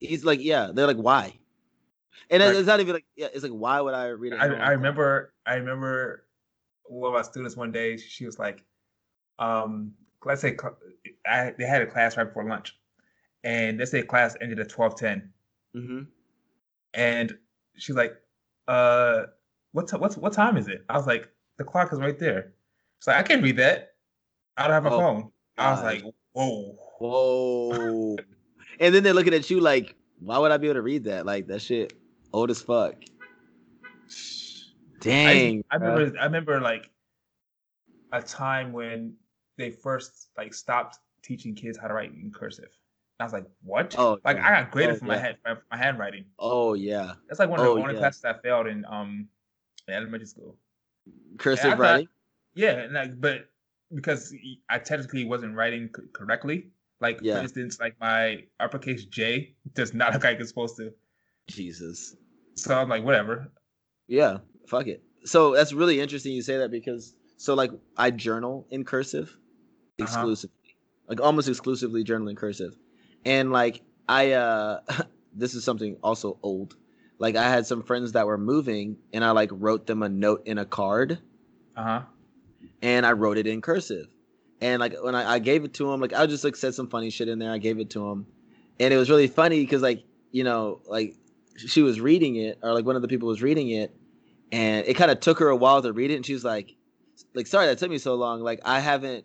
He's like, yeah. They're like, why? And Like- it's not even like, yeah. It's like, why would I read it? I, I remember I remember one of my students one day she was like um let's say I, they had a class right before lunch. And let's say class ended at 1210 hmm and she's like uh what t- what's what time is it? I was like the clock is right there. She's like i can't read that. I don't have a Oh, phone. I was God. like whoa. Whoa. and then they're looking at you like, why would I be able to read that? Like that shit old as fuck. I, Dang. I bruh. remember I remember like a time when they first like stopped teaching kids how to write in cursive. I was like, what? Oh, like yeah. I got graded Oh, for my yeah. hand my, my handwriting. Oh yeah. That's like one of Oh, the only yeah. classes I failed in um in elementary school. Cursive I thought- writing. Yeah, and like, but because I technically wasn't writing c- correctly. Like for instance, like my uppercase J does not look like it's supposed to. Jesus. So I'm like, whatever. Yeah, fuck it. So that's really interesting you say that because so like I journal in cursive Uh-huh. exclusively. Like almost exclusively journal in cursive. And like I uh this is something also old. Like I had some friends that were moving and I like wrote them a note in a card Uh huh. and I wrote it in cursive. And like when I, I gave it to him, like I just like said some funny shit in there. I gave it to him, and it was really funny because like you know like she was reading it or like one of the people was reading it, and it kind of took her a while to read it, and she was like, like sorry that took me so long. Like I haven't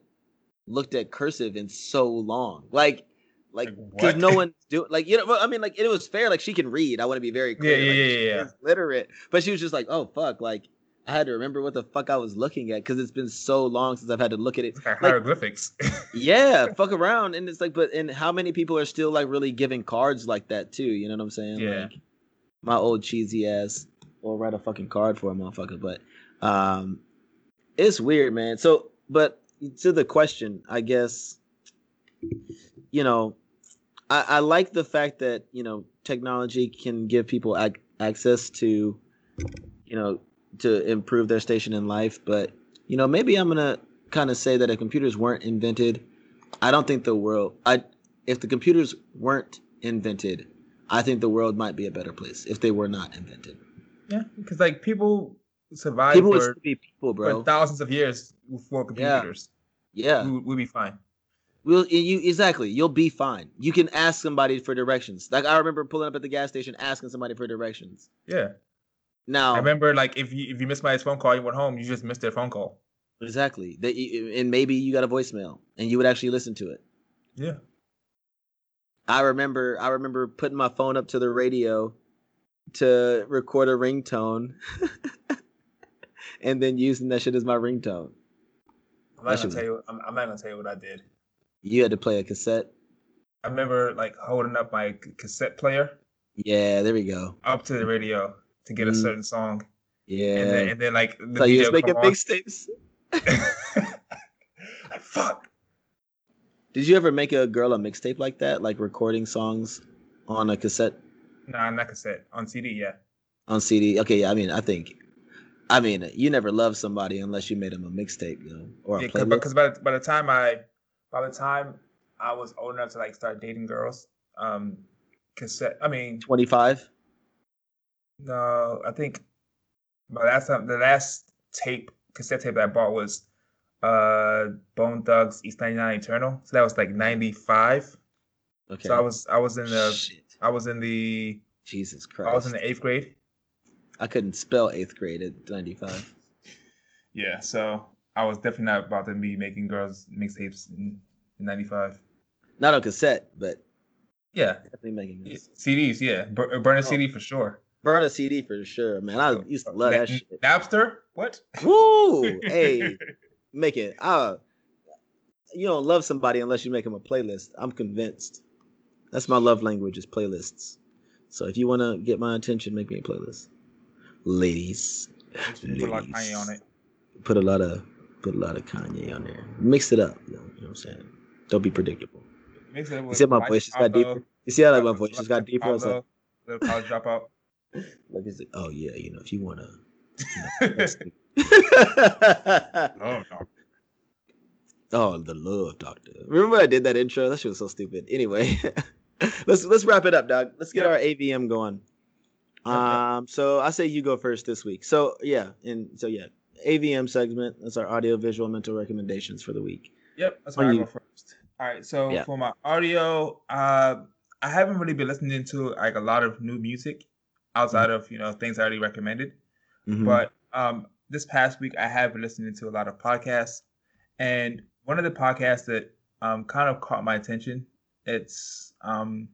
looked at cursive in so long. Like like because no one's doing like you know I mean like it was fair like she can read. I want to be very clear. Yeah, yeah, like, yeah, yeah, literate, but she was just like oh fuck like. I had to remember what the fuck I was looking at because it's been so long since I've had to look at it. Like Like- hieroglyphics. Yeah, fuck around, and it's like, but and how many people are still like really giving cards like that too? You know what I'm saying? Yeah. Like, my old cheesy ass will write a fucking card for a motherfucker, but um, it's weird, man. So, but to the question, I guess, you know, I, I like the fact that you know technology can give people ac- access to, you know, to improve their station in life, but you know, maybe I'm gonna kind of say that if computers weren't invented, I don't think the world. I if the computers weren't invented, I think the world might be a better place if they were not invented. Yeah, because like people survive People for, be people, for thousands of years before Yeah. computers. Yeah, We, would- we'd be fine. Well, you exactly. You'll be fine. You can ask somebody for directions. Like I remember pulling up at the gas station, asking somebody for directions. Yeah. Now, I remember like if you if you missed my phone call, you went home, you just missed their phone call. exactly. That and maybe you got a voicemail, and you would actually listen to it. Yeah. I remember. I remember putting my phone up to the radio to record a ringtone, and then using that shit as my ringtone. I'm not gonna tell you. I'm, I'm not gonna tell you what I did. You had to play a cassette. I remember like holding up my cassette player Yeah, there we go. up to the radio to get a Mm. certain song, Yeah. and then and then like the so you would making mixtapes. like fuck. Did you ever make a girl a mixtape like that, like recording songs on a cassette Nah, not cassette on CD. Yeah. on CD? Okay, yeah. I mean, I think, I mean, you never loved somebody unless you made them a mixtape, you know, or a Yeah, playlist. because by, the- by the time I by the time I was old enough to like start dating girls, um, cassette. I mean, Twenty-five. no, I think my last time the last tape cassette tape that I bought was uh Bone Thugs East 99 Eternal. So that was like 95. Okay. So I was I was in the Shit. I was in the Jesus Christ. I was in the eighth grade. I couldn't spell eighth grade at ninety-five. Yeah, so I was definitely not about to be making girls mixtapes in, in 95. Not on cassette, but Yeah, definitely making yeah. CDs, yeah, Bur- burn a Oh. CD for sure. Burn a CD for sure, man. I used to love that shit. Napster? What? Woo! Hey, make it. Uh, you don't love somebody unless you make them a playlist. I'm convinced. That's my love language is playlists. So if you want to get my attention, make me a playlist. Ladies, Put a lot of Kanye on it. put a lot of put a lot of Kanye on there. Mix it up. You know, you know what I'm saying? Don't be predictable. Mix it You see how my voice just got deeper? You see how like my voice just got deeper? I was like, Little college dropout. like it's like, oh yeah, you know, if you wanna. oh to. no. Oh, the love doctor. Remember I did that intro? That shit was so stupid. Anyway, let's let's wrap it up, dog. Let's get Yeah. our AVM going. Yep, yep. Um, so I say you go first this week. So yeah, and so yeah, AVM segment. That's our audio visual mental recommendations for the week. Yep, that's where I go first. All right, so Yeah. for my audio, uh, I haven't really been listening to like a lot of new music outside Mm-hmm. of you know things I already recommended. Mhm. But um, this past week, I have been listening to a lot of podcasts, and one of the podcasts that um, kind of caught my attention, it's um,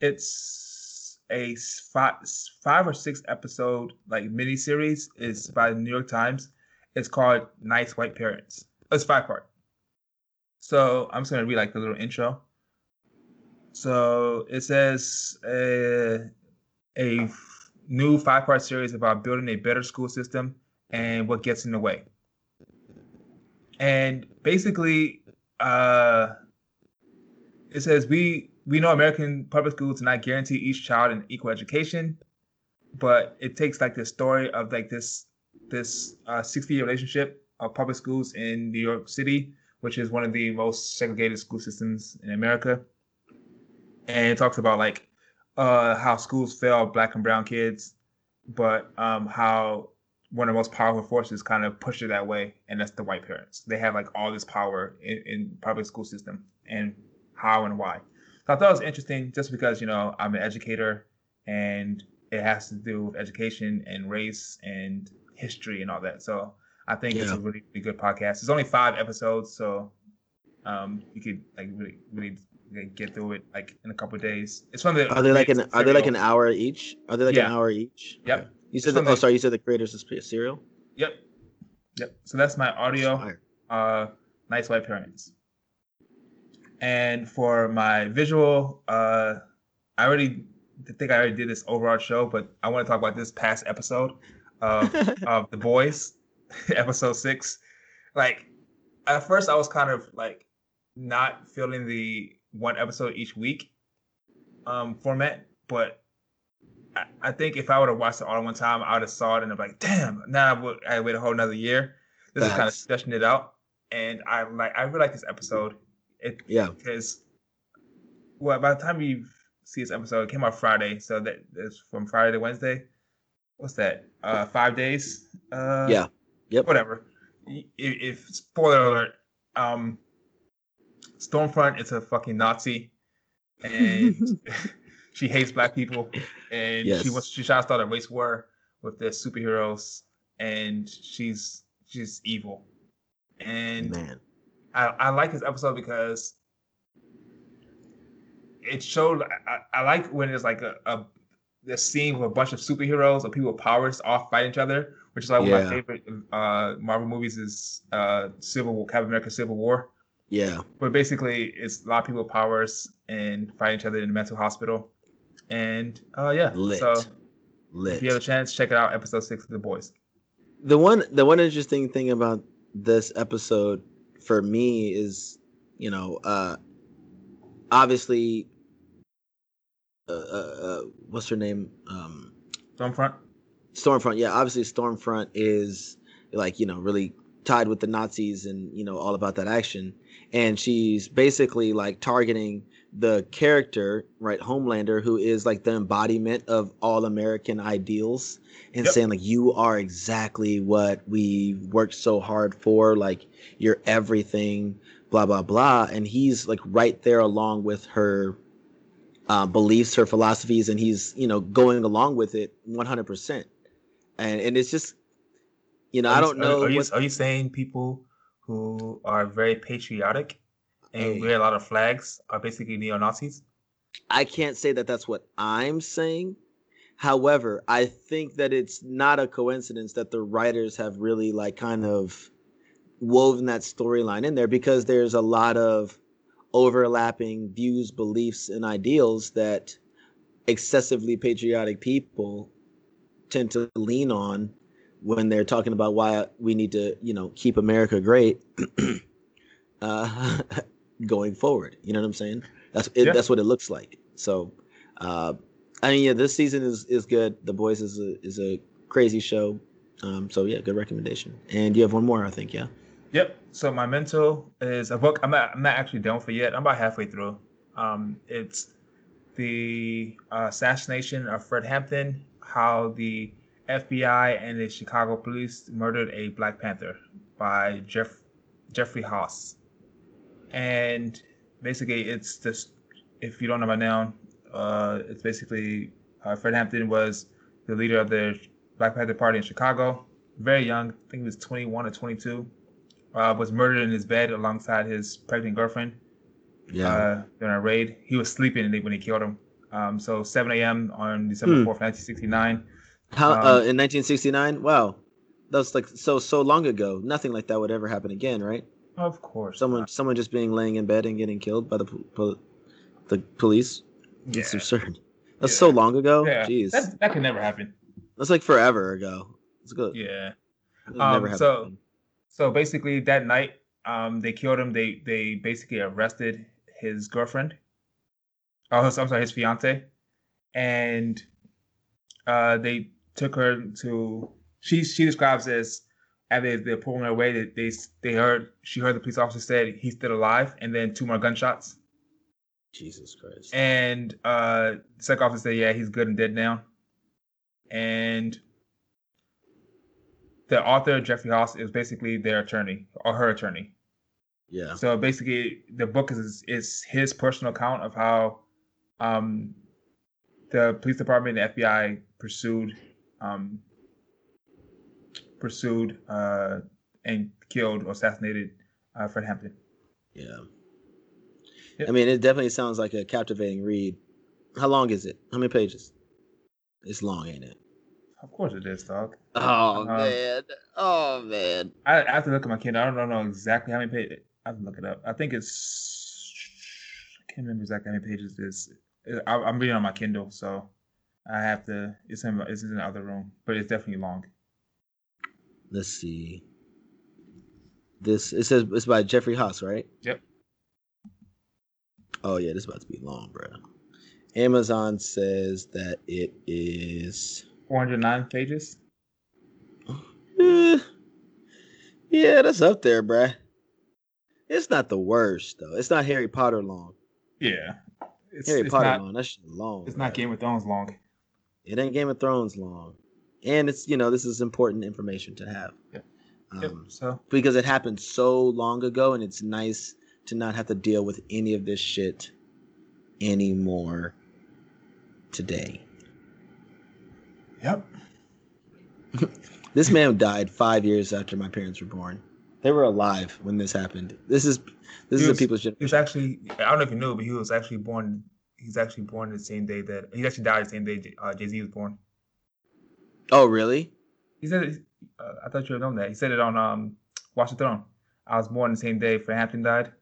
it's a five, five or six episode like mini series. It's by the New York Times. It's called Nice White Parents. It's five part. So I'm just gonna read like the little intro. So it says uh, a new five part series about building a better school system and what gets in the way. and basically, uh, it says we we know American public schools do not guarantee each child an equal education, but it takes like this story of like this this uh, 60 year relationship of public schools in New York City, which is one of the most segregated school systems in America, and it talks about like uh, how schools fail black and brown kids, but um, how one of the most powerful forces kind of push it that way, and that's the white parents. They have like all this power in, in public school system, and how and why. So I thought it was interesting just because you know I'm an educator, and it has to do with education and race and history and all that. So I think yeah. it's a really, really good podcast. It's only five episodes, so um, you could like really, really get through it like in a couple days. It's one of the. Are they like an Are they like an hour each? Are they like yeah. an hour each? Yep. Okay. You said. The, oh, sorry. You said the creators of Serial. Yep. Yep. So that's my audio. Uh, nice white parents. And for my visual, uh, I already think I already did this overall show, but I want to talk about this past episode of of The Boys, episode six. Like at first, I was kind of like not feeling the one episode each week um, format, but I, I think if I would have watched it all at one time, I would have saw it and I'm like, damn, now I would I wait a whole another year. This That's... is kind of stretching it out, and I like I really like this episode. It yeah because well by the time you see this episode, it came out Friday, so that is from Friday to Wednesday. What's that? Uh, five days. Uh, yeah. Yep. Whatever. If, if spoiler alert, um, Stormfront is a fucking Nazi, and she hates black people, and yes. she wants she tries to start a race war with the superheroes, and she's she's evil. And man, I, I like this episode because it showed. I, I like when it's like a, a the scene with a bunch of superheroes or people with powers all fight each other, which is like one of my favorite uh, Marvel movies is uh, Civil War, Captain America: Civil War. Yeah. But basically, it's a lot of people with powers and fight each other in a mental hospital. And uh, yeah, Lit. so Lit. if you have a chance, check it out. Episode six of The Boys. The one, the one interesting thing about this episode for me is, you know, uh, obviously, uh, uh, uh what's her name? Um, Stormfront. Stormfront, yeah. Obviously, Stormfront is like you know really tied with the Nazis and you know all about that action and she's basically like targeting the character, right, Homelander, who is like the embodiment of all American ideals, and yep. saying like you are exactly what we worked so hard for, like you're everything, blah blah blah, and he's like right there along with her uh, beliefs, her philosophies, and he's you know going along with it 100, percent and and it's just you know are I don't you, know. Are, are you, are you saying people who are very patriotic and hey. wear a lot of flags are basically neo Nazis? I can't say that that's what I'm saying. However, I think that it's not a coincidence that the writers have really like kind of woven that storyline in there because there's a lot of overlapping views, beliefs, and ideals that excessively patriotic people tend to lean on when they're talking about why we need to, you know, keep America great uh, going forward. You know what I'm saying? That's it, yeah. that's what it looks like. So, uh, I mean, yeah, this season is is good. The Boys is a is a crazy show. Um, so yeah, good recommendation. And you have one more, I think, yeah. Yep. So my mental is a book. I'm not I'm not actually done with it yet. I'm about halfway through. Um, it's the uh, assassination of Fred Hampton. How the FBI and the Chicago police murdered a Black Panther by Jeff Jeffrey Haas. And basically, it's just if you don't know by now, uh, it's basically uh, Fred Hampton was the leader of the Black Panther Party in Chicago. Very young, I think he was 21 or 22. Uh, was murdered in his bed alongside his pregnant girlfriend. Yeah. Uh, during a raid, he was sleeping when he killed him. Um, so 7 a.m. on December hmm. 4th, 1969. How um, uh, in 1969? Wow, that was like so so long ago. Nothing like that would ever happen again, right? Of course. Someone not. someone just being laying in bed and getting killed by the po- the police. Yeah. It's absurd. That's yeah. so long ago. Yeah. Jeez. That, that could never happen. That's like forever ago. It's good. Yeah. Um, so so basically that night um, they killed him. They they basically arrested his girlfriend. Oh, I'm sorry, his fiance, and uh, they took her to. She she describes as after they're pulling her away, they, they they heard she heard the police officer said he's still alive, and then two more gunshots. Jesus Christ. And uh, the second officer said, "Yeah, he's good and dead now." And the author Jeffrey Haas is basically their attorney or her attorney. Yeah. So basically, the book is is his personal account of how um, the police department and the FBI pursued um, pursued uh, and killed or assassinated uh, Fred Hampton. Yeah. Yep. I mean, it definitely sounds like a captivating read. How long is it? How many pages? It's long, ain't it? Of course it is, dog. Oh Um, man. Oh man. I, I have to look at my Kindle. I don't know exactly how many pages. I have to look it up. I think it's. I can't remember exactly how many pages this. I, I'm reading on my Kindle, so I have to. It's in. It's in the other room, but it's definitely long. Let's see. This it says it's by Jeffrey Haas, right? Yep. Oh yeah, this is about to be long, bro. Amazon says that it is 409 pages. Eh, yeah, that's up there, bruh. It's not the worst though. It's not Harry Potter long. Yeah. It's, Harry it's Potter not. long. That's long. It's not. Game of Thrones long. It ain't Game of Thrones long, and it's you know this is important information to have. Yep. Um, Yep. So because it happened so long ago and it's nice to not have to deal with any of this shit anymore today. yep. This man died 5 years after my parents were born. They were alive when this happened. This is this He is was- a people's He was actually. I don't know if you knew, but he was actually born. He's actually born the same day that he actually died the same day uh, Jay Z was born. Oh, really? He said, it, uh, "I thought you have known that." He said it on um, Watch the Throne. I was born the same day Fred Hampton died.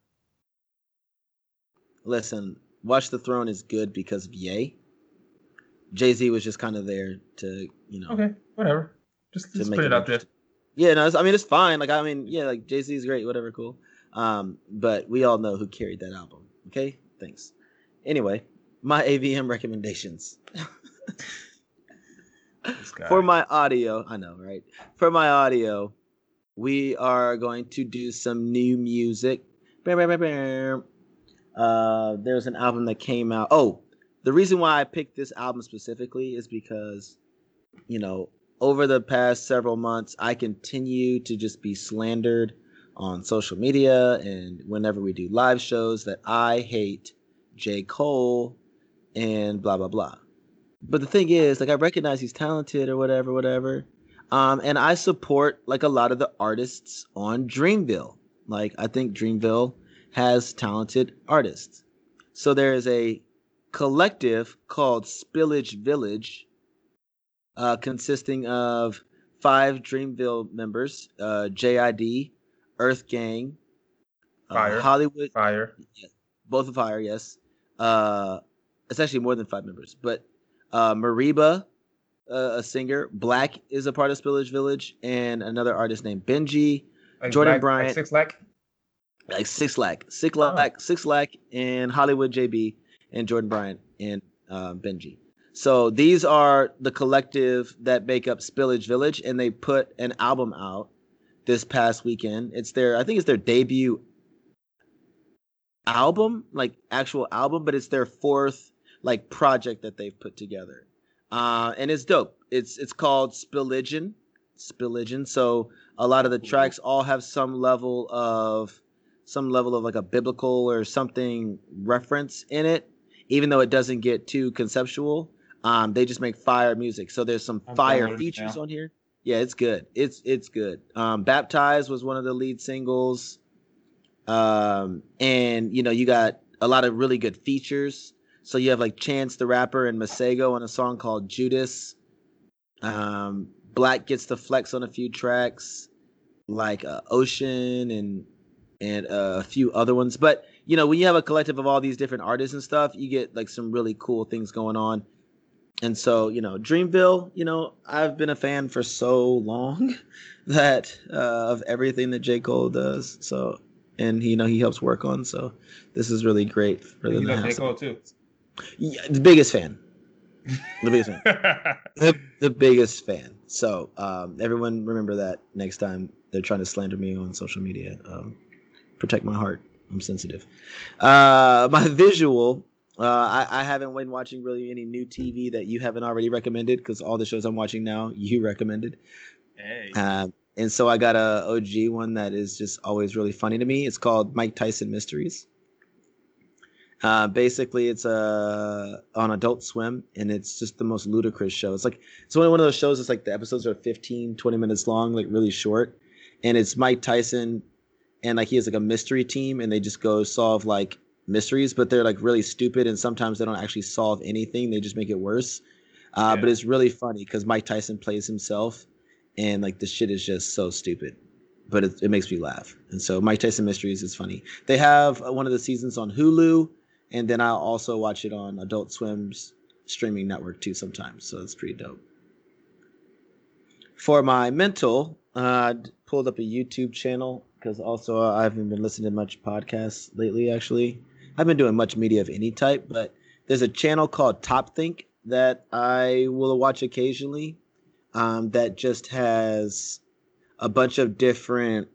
Listen, Watch the Throne is good because of Ye. Jay-Z was just kind of there to, you know, Okay, whatever. Just, just put it out there. Yeah, no, it's- I mean it's fine. Like I mean, yeah, like Jay Z is great, whatever, cool. Um, but we all know who carried that album. Okay, thanks. Anyway, my AVM recommendations. for my audio. I know, right? For my audio, we are going to do some new music. Bam, bam, bam, bam. Uh, there's an album that came out. Oh, the reason why I picked this album specifically is because, you know, over the past several months, I continue to just be slandered on social media and whenever we do live shows that I hate J. Cole and blah blah blah. But the thing is, like I recognize he's talented or whatever, whatever. Um, and I support like a lot of the artists on Dreamville. Like I think Dreamville has talented artists. So there is a collective called Spillage Village, uh, consisting of five Dreamville members: uh, JID, Earth Gang, uh, Fire. Hollywood, Fire. both of Fire, yes. Uh, it's actually more than five members, but uh, Mereba, uh, a singer, Black is a part of Spillage Village, and another artist named Benji, Like Jordan Black- Bryant. Like Six Lack. like Six Lack, Six Lack, Six Lack, and Hollywood JB, and Jordan Bryant and uh, Benji. So these are the collective that make up Spillage Village, and they put an album out this past weekend. It's their, I think it's their debut album, like actual album, but it's their fourth like project that they've put together. Uh, and it's dope. It's it's called Spilligion. Spilligion. So a lot of the tracks all have some level of some level of like a biblical or something reference in it, even though it doesn't get too conceptual. Um, they just make fire music. So there's some I'm fire features now. on here. Yeah, it's good. It's it's good. Um, Baptized was one of the lead singles. Um, and you know, you got a lot of really good features. So you have like Chance the Rapper and Masego on a song called Judas. Um, Black gets the flex on a few tracks, like uh, Ocean and and uh, a few other ones. But you know, when you have a collective of all these different artists and stuff, you get like some really cool things going on. And so, you know, Dreamville, you know, I've been a fan for so long that uh, of everything that J. Cole does. So and you know he helps work on. So this is really great for them. You to love J. Cole too. Yeah, the biggest fan. The biggest fan. the, the biggest fan. So um, everyone remember that next time they're trying to slander me on social media. Um, protect my heart. I'm sensitive. Uh, my visual. Uh, I, I haven't been watching really any new TV that you haven't already recommended because all the shows I'm watching now you recommended. hey. Um, and so I got a OG one that is just always really funny to me. It's called Mike Tyson Mysteries. Uh, basically, it's uh, on Adult Swim, and it's just the most ludicrous show. It's like it's one of one of those shows. It's like the episodes are 15, 20 minutes long, like really short, and it's Mike Tyson, and like he has like a mystery team, and they just go solve like mysteries, but they're like really stupid, and sometimes they don't actually solve anything. They just make it worse. Uh, But it's really funny because Mike Tyson plays himself, and like the shit is just so stupid but it, it makes me laugh and so mike tyson mysteries is funny they have uh, one of the seasons on hulu and then i'll also watch it on adult swim's streaming network too sometimes so it's pretty dope for my mental uh d- pulled up a youtube channel because also i haven't been listening to much podcasts lately actually i've been doing much media of any type but there's a channel called top think that i will watch occasionally um, that just has a bunch of different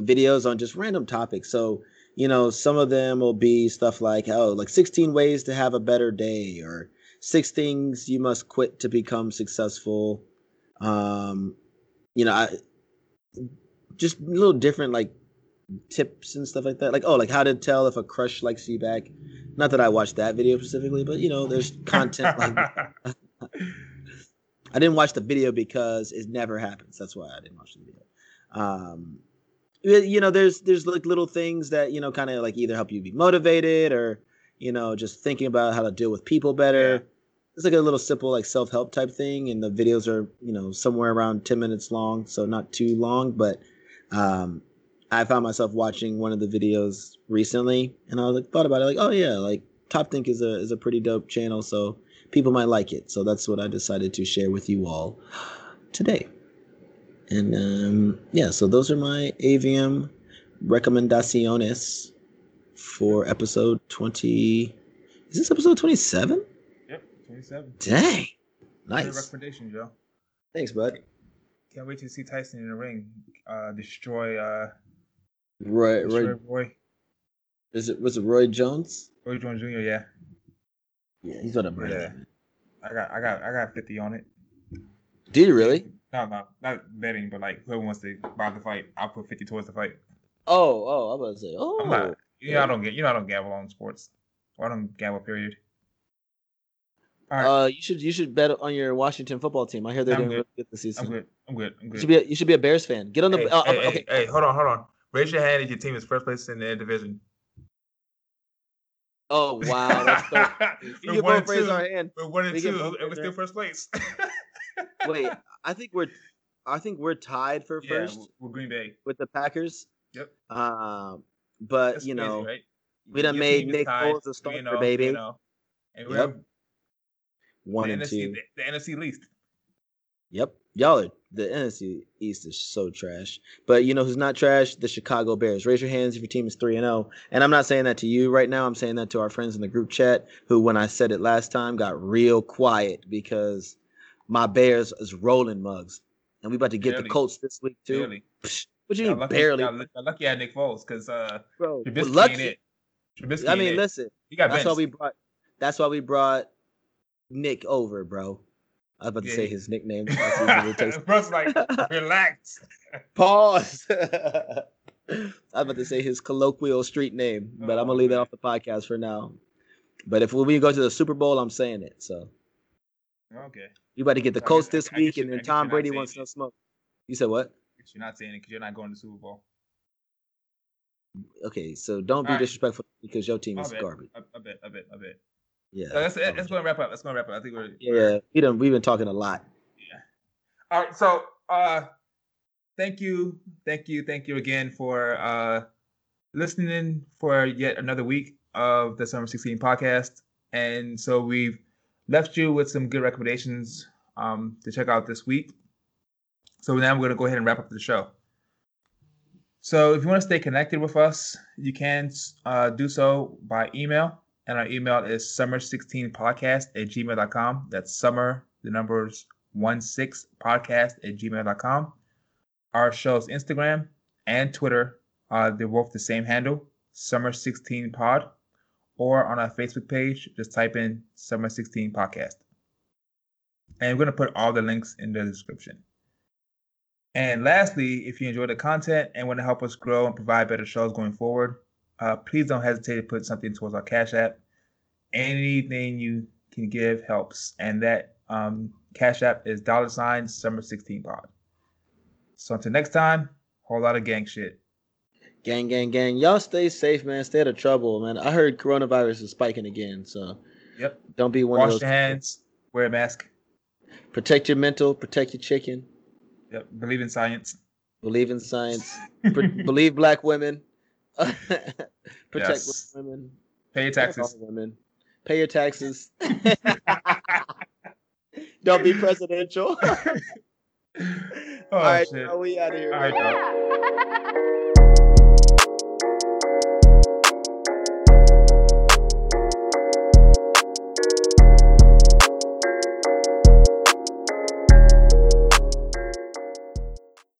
videos on just random topics. So, you know, some of them will be stuff like, oh, like 16 ways to have a better day or six things you must quit to become successful. Um, you know, I just a little different like tips and stuff like that. Like, oh, like how to tell if a crush likes you back. Not that I watched that video specifically, but you know, there's content like I didn't watch the video because it never happens. That's why I didn't watch the video. Um, you know, there's there's like little things that you know kind of like either help you be motivated or you know just thinking about how to deal with people better. Yeah. It's like a little simple like self help type thing, and the videos are you know somewhere around ten minutes long, so not too long. But um, I found myself watching one of the videos recently, and I was like thought about it like, oh yeah, like Top Think is a is a pretty dope channel, so people might like it. So that's what I decided to share with you all today. And um, yeah, so those are my AVM recomendaciones for episode 20. Is this episode 27? yep, 27. Dang. Good Nice. recommendation, Joe. Thanks, bud. Can't wait to see Tyson in the ring. Uh, destroy, uh, Roy, destroy Roy, Roy, is it, was it Roy Jones? Roy Jones Jr. Yeah, Yeah, he's gonna burn Yeah. I got, I got, I got 50 on it. Did you really? No, no, not betting, but like whoever wants to buy the fight, I'll put 50 towards the fight. Oh, oh, I'm about to say, oh. I'm not, you know, I don't get, you know, I don't gamble on sports. Or I don't gamble. Period. All right, Uh, you should you should bet on your Washington football team. I hear they're I'm doing good. really good this season. I'm good. I'm good. I'm good. You should be a, you should be a Bears fan. Get on the. hey, uh, hey, okay, hey, hey, hold on, hold on. Raise your hand if your team is first place in their division. Oh wow, that's so. We're you one both and raise two. our hand. We're one and We can two, both and we're still first place. Wait, I think we're, I think we're tied for yeah, first we're Green Bay. with the Packers. Yep. Um, but That's you crazy, know, right? we done made team is Nick Foles a starter, and 0, baby. you know, And we Yep. one the and NFC, two. The, the NFC least. Yep, y'all are the NFC East is so trash. But you know who's not trash? The Chicago Bears. Raise your hands if your team is three and zero. And I'm not saying that to you right now. I'm saying that to our friends in the group chat who, when I said it last time, got real quiet because my Bears is rolling mugs, and we about to get the Barely. Colts this week too. Barely. What you mean lucky, barely, lucky I had Nick Foles because uh, bro? Trubisky We're ain't lucky. it. Trubisky I mean, listen. He got That's why we brought. That's why we brought Nick over, bro. I was about to Yeah, say his nickname. Bro's like, relax. Pause. I was about to say his colloquial street name, but I'm gonna Oh, leave that off the podcast for now. But if we go to the Super Bowl, I'm saying it. So Okay. you about to get the I Colts this week, and then Tom Brady wants no smoke. You said what? You're not saying it because you're not going to Super Bowl. Okay, so don't be All right. disrespectful because your team is bad. garbage. A bit, a bit, a bit. Yeah. So let's, let's go and wrap up. Let's go and wrap up. I think we're. Yeah, we done. We've been talking a lot. Yeah. All right. So, uh, thank you, thank you, thank you again for uh listening for yet another week of the Summer 16 podcast. And so we've left you with some good recommendations um to check out this week. So now we're gonna go ahead and wrap up the show. So if you want to stay connected with us, you can uh, do so by email. And our email is summer16podcast at gmail.com. That's summer, the numbers 16 podcast at gmail.com. Our show's Instagram and Twitter, uh, they're both the same handle, summer16pod. Or on our Facebook page, just type in summer 16 podcast. And we're going to put all the links in the description. And lastly, if you enjoy the content and want to help us grow and provide better shows going forward, uh, please don't hesitate to put something towards our Cash App. Anything you can give helps. And that um, Cash App is dollar sign summer 16 pod. So until next time, whole lot of gang shit. Gang, gang, gang. Y'all stay safe, man. Stay out of trouble, man. I heard coronavirus is spiking again. So yep. Don't be one Wash of those. your hands. Wear a mask. Protect your mental. Protect your chicken. Yep. Believe in science. Believe in science. believe black women. Protect Yes. women. Pay your taxes. all women. Pay your taxes. Don't be presidential. oh all right, shit. now we out of here. All right, dog.